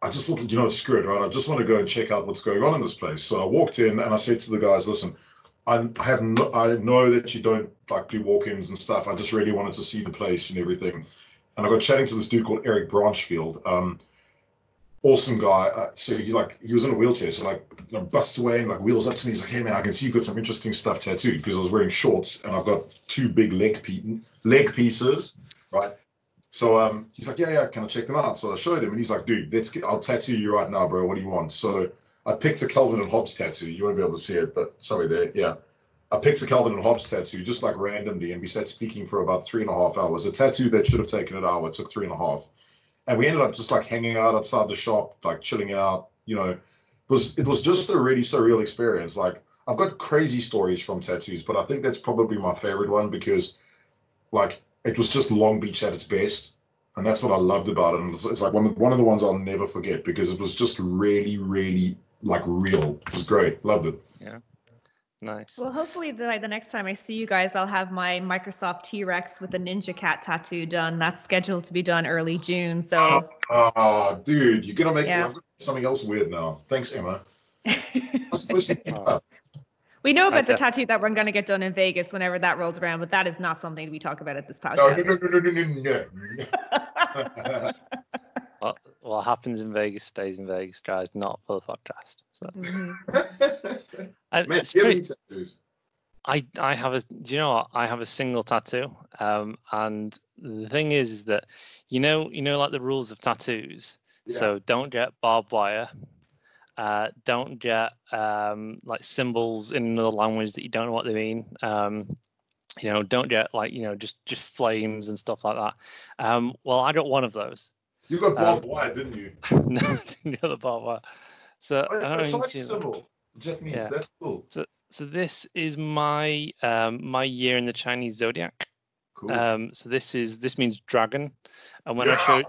I just thought, you know, screw it, right? I just want to go and check out what's going on in this place. So I walked in and I said to the guys, "Listen, I have no, I know that you don't like do walk-ins and stuff. I just really wanted to see the place and everything." And I got chatting to this dude called Eric Branchfield. Um, awesome guy. Uh, so he like he was in a wheelchair, so like you know, busts away and like wheels up to me. He's like, "Hey man, I can see you've got some interesting stuff tattooed because I was wearing shorts and I've got two big leg pe- leg pieces, right?" So um, he's like, "Yeah, yeah, can I check them out?" So I showed him, and he's like, "Dude, let's get, I'll tattoo you right now, bro. What do you want?" So I picked a Calvin and Hobbes tattoo. You won't be able to see it, but sorry there, yeah. I picked a Calvin and Hobbes tattoo just like randomly, and we sat speaking for about three and a half hours. A tattoo that should have taken an hour took three and a half and we ended up just like hanging out outside the shop, like chilling out. You know, it was it was just a really surreal experience. Like I've got crazy stories from tattoos, but I think that's probably my favorite one because, like, it was just Long Beach at its best, and that's what I loved about it. And it's, it's like one of, one of the ones I'll never forget because it was just really, really like real. It was great. Loved it. Yeah.
Nice.
Well, hopefully the, the next time I see you guys, I'll have my Microsoft T-Rex with the Ninja Cat tattoo done. That's scheduled to be done early June. So
Oh, dude, you're gonna make
Yeah.
I've got something else weird now. Thanks, Emma. I'm supposed to keep
Oh.
up.
we know about the tattoo that we're going to get done in Vegas whenever that rolls around, but that is not something we talk about at this
No,
podcast.
no, no, no, no, no, no.
What, what happens in Vegas stays in Vegas, guys. Not for the podcast. So
Mhm.
and
Man,
it's
do you have
pretty- I I have a do you know what I have a single tattoo um and the thing is, is that you know you know like the rules of tattoos
Yeah.
so don't get barbed wire uh don't get um like symbols in another language that you don't know what they mean um you know don't get like you know just just flames and stuff like that um well I got one of those
You got
Um,
barbed wire, didn't you?
no I didn't get the barbed wire so
Oh,
I
yeah,
don't
it's like symbol. Japanese.
Yeah.
That's cool.
so so this is my um, my year in the Chinese zodiac.
Cool.
Um, so this is this means dragon, and when I showed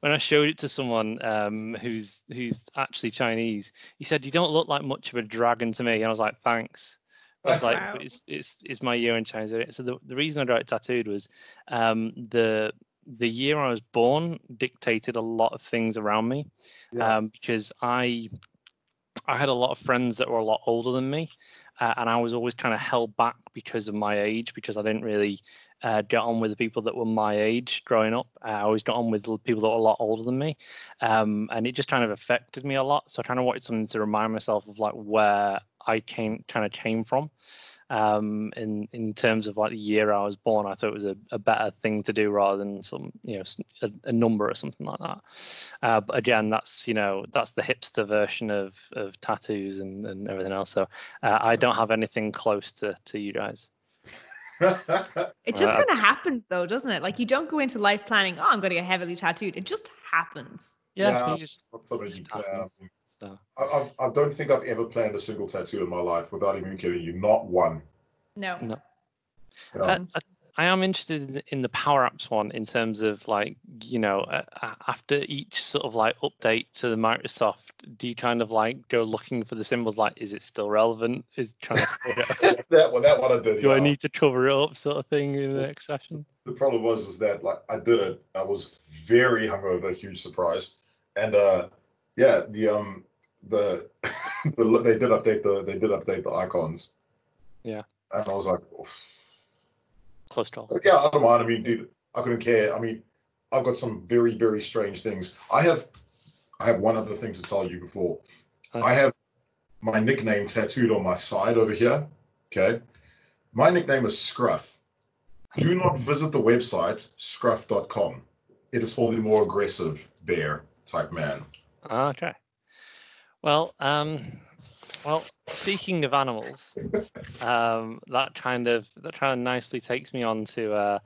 when I showed it to someone um, who's who's actually Chinese, he said, "You don't look like much of a dragon to me," and I was like, "Thanks." I was like. It's it's it's my year in Chinese zodiac. So the, the reason I got it tattooed was um, the the year I was born dictated a lot of things around me
Yeah.
um, because I I had a lot of friends that were a lot older than me, uh, and I was always kind of held back because of my age because I didn't really uh, get on with the people that were my age growing up. Uh, I always got on with people that were a lot older than me, um, and it just kind of affected me a lot. So I kind of wanted something to remind myself of like where I came kind of came from. Um, in in terms of like the year I was born, I thought it was a, a better thing to do rather than some you know a number or something like that. Uh, but again, that's you know that's the hipster version of of tattoos and, and everything else. So uh, I don't have anything close to to you guys.
It just
Uh,
kind of happens though, doesn't it? Like you don't go into life planning, oh, I'm going to get heavily tattooed. It just happens.
Yeah,
Yeah.
you just
you
just happens. So.
I, I've, don't think I've ever planned a single tattoo in my life without even kidding you. Not one.
No.
No.
You?
Uh, I, I am interested in, in the power apps one in terms of like you know uh, uh, after each sort of like update to the Microsoft, do you kind of like go looking for the symbols like is it still relevant? Is trying to figure out,
that well, that one I did.
do I need to cover it up sort of thing in the next session?
the problem was is that like I did it. I was very hungover, huge surprise, and uh, yeah, the um the, the they did update the they did update the icons.
Yeah.
and I was like, Oof.
Close call.
But yeah, I don't mind. I mean, dude, I couldn't care. I mean, I've got some very very strange things. I have I have one other thing to tell you before. I have my nickname tattooed on my side over here. Okay, my nickname is Scruff. Do not visit the website scruff.com. It is for the more aggressive bear type man.
Okay. Well, um, well, speaking of animals, um, that kind of that kind of nicely takes me on to uh,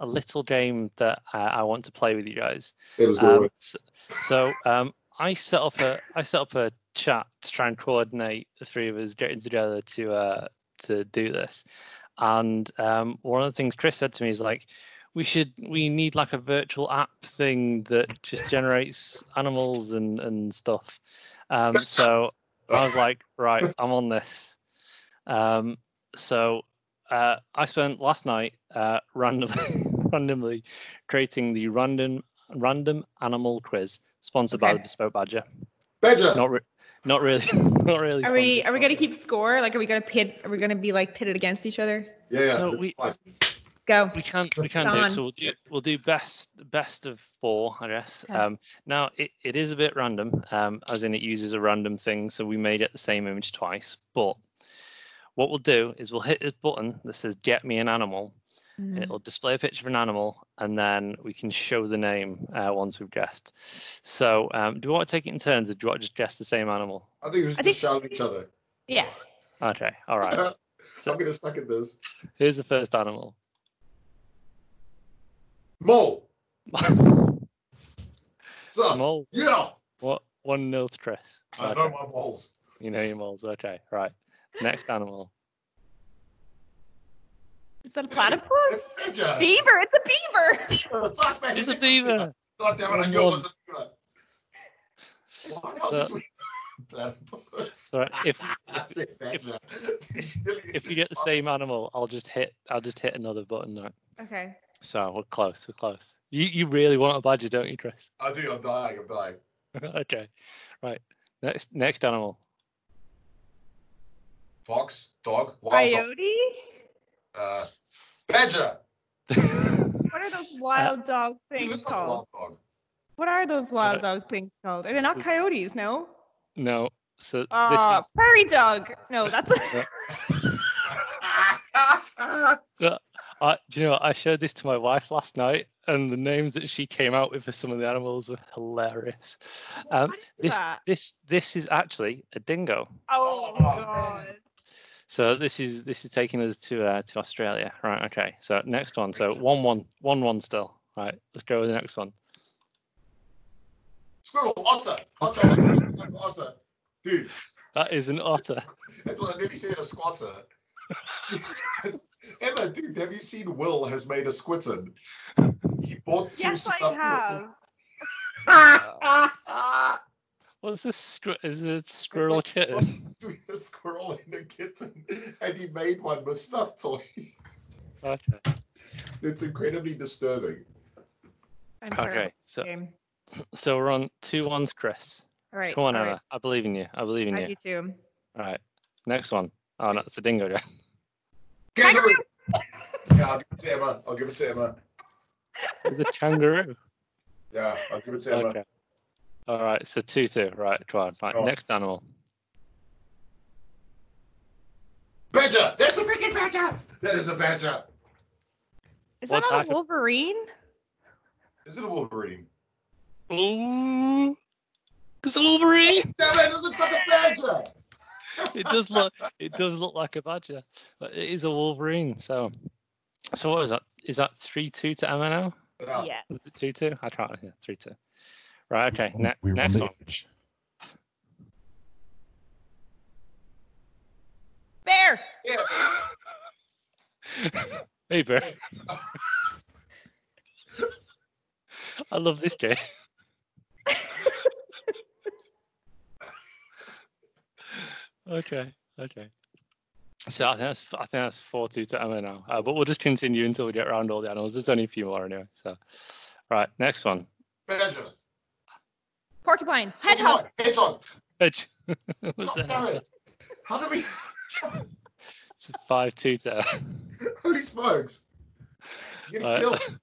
a little game that I, I want to play with you guys. Um, so, so um, I set up a I set up a chat to try and coordinate the three of us getting together to uh, to do this. And um, one of the things Chris said to me is like, we should we need like a virtual app thing that just generates animals and and stuff. Um, so I was like, right, I'm on this. Um, so uh, I spent last night uh, randomly randomly creating the random random animal quiz sponsored by the Bespoke Badger.
Badger.
Not re- not really, not really.
Are we are we going to keep score? Like, are we going to pit? Are we going to be like pitted against each other?
yeah, yeah.
So we-
fine.
Go.
We can we can do it. So we'll do we'll do best best of four, I guess.
Okay.
Um, now it, it is a bit random, um, as in it uses a random thing, so we made it the same image twice. But what we'll do is we'll hit this button that says "Get me an animal," and
Mm.
it'll display a picture of an animal, and then we can show the name uh, once we've guessed. So um, do we want to take it in turns, or do you want to just guess the same animal?
I think we should
I
just
think-
shout each other.
Yeah.
Okay, all right. So, I'm
gonna suck at this.
here's the first animal.
Mole. So
Mole.
yeah,
What one nil to Chris?
I
Okay.
know my moles.
You know your moles. Okay, right. Next animal.
Is that a platypus?
It's a badger.
Beaver. It's a beaver.
Fuck, man,
It's a beaver.
God damn it! I knew it was a beaver. Why the
So-
Platypus.
So if
I said
if- if you get the same animal, I'll just hit. I'll just hit another button now.
Okay.
So we're close. We're close. You you really want a badger, don't you, Chris?
I do. I'm dying. I'm dying.
okay. Right. Next next animal.
Fox, dog, wild dog.
Coyote.
Uh, badger.
What are those wild dog things
like
called?
dog.
What are those wild
Uh,
dog things called? Are they not coyotes? No.
No. So
Uh,
this is
prairie dog. No, that's a.
so. I, do you know what? I showed this to my wife last night, and the names that she came out with for some of the animals were hilarious. Um, this
that?
this this is actually a dingo.
Oh
Oh,
god.
So this is this is taking us to uh, to Australia, right? Okay. So next one. So one one one one still. Right. Let's go with the next one.
Squirrel, otter, otter, otter, otter. Dude,
That is an otter.
let me say a squatter. Emma, dude, have you seen Will has made a squitten? He bought two
Yes, I
stuffed-
have.
What's this? Squ- is it squirrel kitten?
Between a squirrel and a kitten, and he made one with stuffed toys.
Okay.
It's incredibly disturbing.
I'm
Okay. So
game.
so we're on two ones, Chris.
All right.
Come on, Emma.
right.
I believe in you. I believe in
I
you.
do too.
All right. Next one. Oh no, it's a dingo. Jack.
Kangaroo! Yeah, I'll give it to Emma. I'll give it to Emma.
It's a kangaroo.
Yeah, I'll give it to Emma.
Okay. All right. So two two. Right. Come on. Right.
Go on.
Next animal.
Badger! That's a freaking badger! That is a badger.
Is
What
that not
type
a
of-
Wolverine?
Is it a Wolverine?
Ooh. It's a wolverine.
Damn it, it looks like a badger!
It does look. It does look like a badger, but it is a wolverine. So. So what is that? Is that three two to Emma now?
Yeah.
Yeah.
Was it two two? I can't. Yeah, three two. Right. Okay. Ne-
we won
next
the
one.
age.
Bear.
Hey, Bear. I love this game. Okay, okay. So I think that's I think that's four two to Emma now. Uh, but we'll just continue until we get around all the animals. There's only a few more anyway. So, right, next one.
Badger.
Porcupine.
Come
Hedgehog.
on, Hedgehog.
Hedge. What's
God
that?
How do we.
It's five two to. Emma.
Holy smokes. You're
Uh,
gonna kill.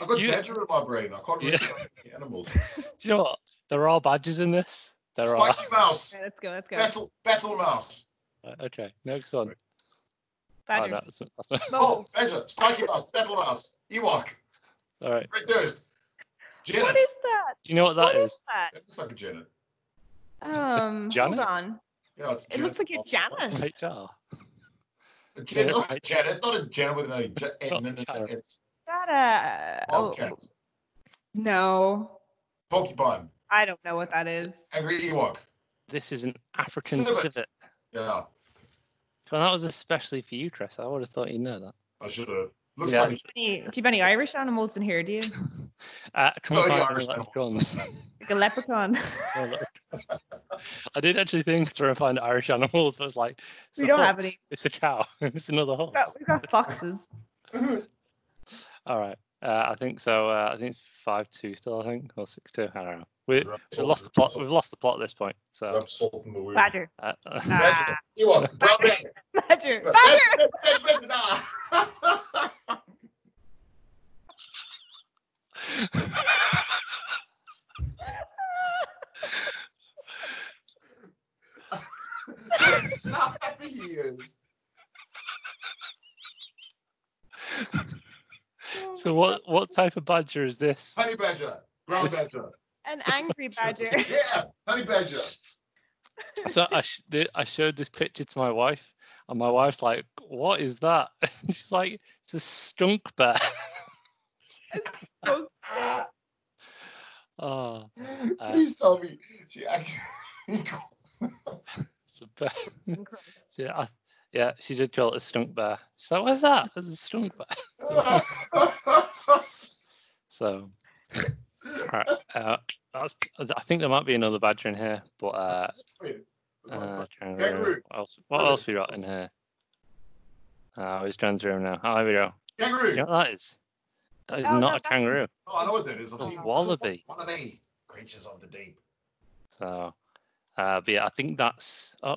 I've got
you-
badger in my brain. I can't
Yeah.
remember the animals.
Do you know what? There are badges in this. There are.
Spiky mouse.
Okay, let's go. Let's go.
Battle, battle mouse.
Right, Okay, next one. Oh,
Badger.
no, that's, that's,
Oh,
Mole.
badger. Spiky mouse. Battle mouse. Ewok.
all right.
Red Durst. Janet.
What is that?
Do you know what
What
that
is
is?
that?
It looks like a Janet.
Um,
Janet?
hold on.
Yeah, it's
It looks like a Janet.
HR.
A Janet, not a Janet, not a Janet with an
Janet.
It's
That a oh,
Wildcat.
no.
Porcupine.
I don't know what that is.
Angry Ewok.
This is an African
Civet.
civet.
Yeah,
Well, that was especially for you, Chris. I would have thought you'd know that.
I should have. Looks
Yeah.
like
Do you have any Irish animals in here? Do you?
Uh, come on,
yeah, Irish
any leprechauns.
Like a leprechaun?
I did actually think trying to find Irish animals, but it's like it's
We don't have any.
It's a cow. it's another horse.
We've got, we've got foxes.
All right. Uh, I think so. Uh, I think it's five two still. I think or six two. I don't know. We, we've lost the plot. We've lost the plot at this point. So
Rub salt in the wound.
Badger.
uh,
Badger. Ewok. Brown bear.
Badger. Badger.
Badger. Badger. Badger. How happy he is.
so what what type of badger is this?
Honey badger. Brown badger.
An angry badger.
Yeah, honey badger.
So I sh- th- I showed this picture to my wife, and my wife's like, "What is that?" And she's like, "It's a skunk bear."
Oh,
Ah,
oh, Uh,
Please tell me she actually.
it's a bear.
Christ.
Yeah, I, yeah, she did call it a skunk bear. She's like, "What's that?" It's a skunk bear. So, all right, uh, that's, I think there might be another badger in here, but uh, uh kangaroo.
Kangaroo.
What else? What else we got in here? Uh, it's going through 'em now. Oh, here we go.
kangaroo.
You know what that is? That is
Oh, no,
not a kangaroo.
Oh, I know what that is. I've
A
seen
wallaby.
One of the creatures of the deep.
So, uh, but yeah, I think that's. Oh,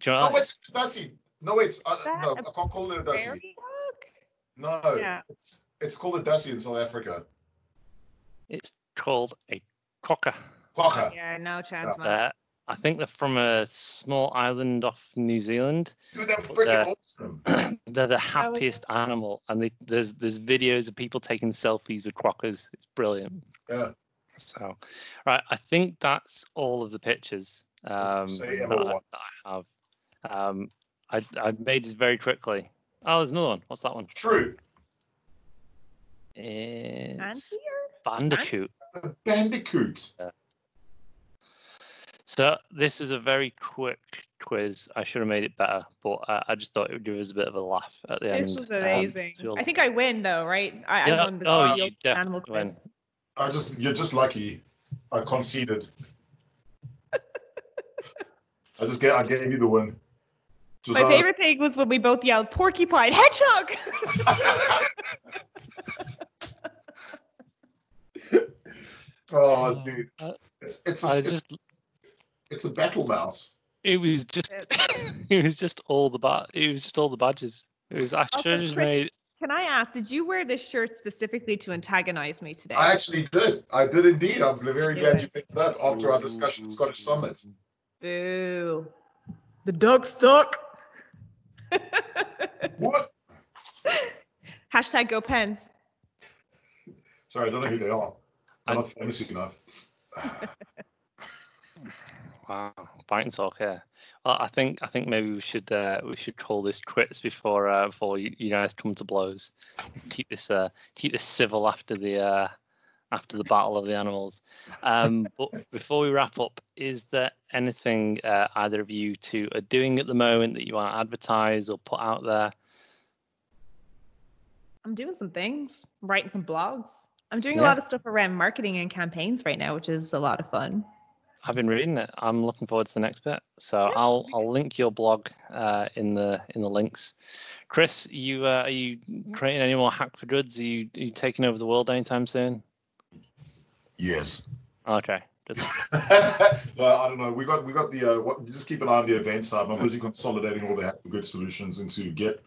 do you know
No,
what that
wait. Dusty. No, wait. Uh,
that
no,
a
I can't call it a Dusty. No,
Yeah.
it's it's called a Dusty in South Africa.
It's called a quokka.
Quokka.
Yeah, no chance, man.
Uh, I think they're from a small island off New Zealand.
Dude, they're freaking
Uh,
awesome.
they're the
Oh,
happiest animal, and they, there's there's videos of people taking selfies with quokkas. It's brilliant.
Yeah.
So, right, I think that's all of the pictures um,
Say
that, I, that I have. Um, I I made this very quickly. Oh, there's another one. What's that one?
True.
It's
Anteater?
Bandicoot.
A bandicoot.
So this is a very quick quiz. I should have made it better, but uh, I just thought it would give us a bit of a laugh at the
This
end.
This was
Um,
amazing.
so-
I think I win though, right? I,
Yeah,
I won the
oh,
the
you
animal
definitely win.
quiz.
I just you're just lucky. I conceded. I just get I gave you the win. Just
My favorite thing was when we both yelled porcupine hedgehog.
oh, dude,
Uh,
it's it's a,
I
it's,
just
it's a battle mouse.
it was just it was just all the ba- it was just all the badges. It was I should have just made
Can I ask, did you wear this shirt specifically to antagonize me today?
I actually did. I did indeed. I'm very glad you picked that after our discussion at Scottish Summit.
Boo. The dogs suck.
What?
Hashtag go pens.
Sorry, I don't know who they are. I'm
I-
not famous enough.
Wow, fight and talk here. Well, I think I think maybe we should uh, we should call this quits before uh, before you, you guys come to blows. Keep this uh, keep this civil after the uh, after the battle of the animals. Um, but before we wrap up, is there anything uh, either of you two are doing at the moment that you want to advertise or put out there?
I'm doing some things, I'm writing some blogs. I'm doing a lot of stuff around marketing and campaigns right now, which is a lot of fun.
I've been reading it. I'm looking forward to the next bit. So I'll I'll link your blog uh, in the in the links. Chris, you uh, are you creating any more Hack4Goods? Are you, are you taking over the world anytime soon?
Yes.
Okay, good.
no, I don't know. We got we got the uh, what, just keep an eye on the events tab. I'm busy consolidating all the Hack for Good solutions into Git.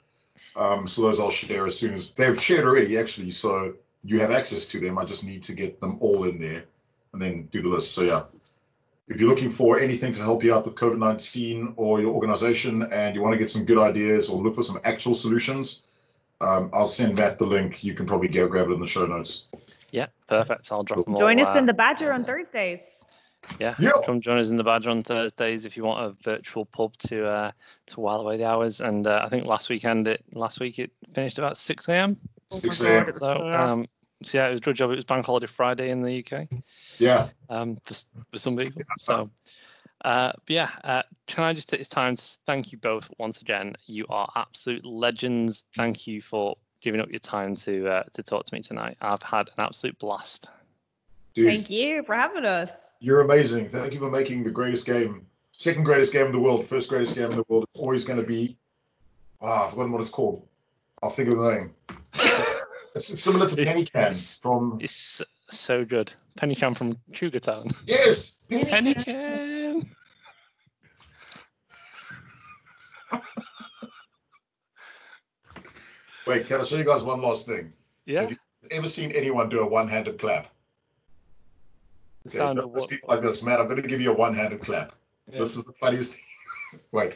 Um, so those I'll share as soon as they've shared already actually. So you have access to them. I just need to get them all in there and then do the list. So yeah. If you're looking for anything to help you out with COVID 19 or your organization and you want to get some good ideas or look for some actual solutions, um, I'll send Matt the link. You can probably go grab it in the show notes.
Yeah, perfect. I'll drop them all.
Join us
uh,
in the Badger on Thursdays.
Yeah,
Yeah.
come join us in the Badger on Thursdays if you want a virtual pub to uh, to while away the hours. And uh, I think last weekend it last week it finished about six a.m.
6 a.m.
So
so-
um, so yeah, it was a good job. It was Bank Holiday Friday in the UK.
Yeah.
um, for, for some people. So, uh, but yeah, uh, can I just take this time to thank you both once again? You are absolute legends. Thank you for giving up your time to uh, to talk to me tonight. I've had an absolute blast.
Dude.
Thank you for having us.
You're amazing. Thank you for making the greatest game, second greatest game in the world, first greatest game in the world. It's always going to be. Ah, I've forgotten what it's called. I'll think of the name. It's, similar to
It's-
Penny Can
it's-
from.
It's so good. Penny Can from Cougar Town.
Yes, Penny.
Penny
Can.
Can.
Wait, can I show you guys one last thing?
Yeah.
Have you ever seen anyone do a one-handed clap?
The
Okay,
sound of what?
like this, Matt. I'm going to give you a one-handed clap.
Yeah.
This is the funniest thing. Wait.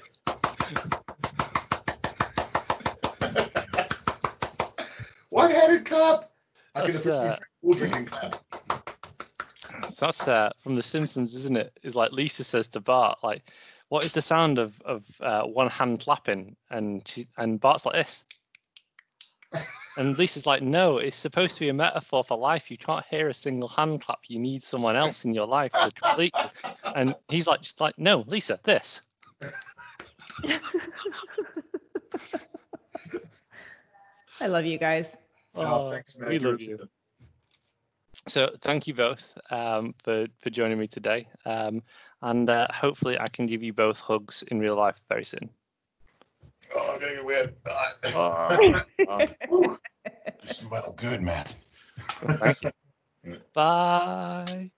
Clap. I can
That's,
officially
uh,
drink full drinking clap.
So that's uh, from The Simpsons, isn't it? Is like Lisa says to Bart, like, "What is the sound of of uh, one hand clapping?" And she and Bart's like this, and Lisa's like, "No, it's supposed to be a metaphor for life. You can't hear a single hand clap. You need someone else in your life to complete." it." And he's like, "Just like, no, Lisa, this."
I love you guys.
Oh, thanks, man.
we love you. So thank you both um, for for joining me today, um, and uh, hopefully I can give you both hugs in real life very soon.
Oh, I'm gonna get weird.
Oh,
you smell good, man.
thank you. Bye.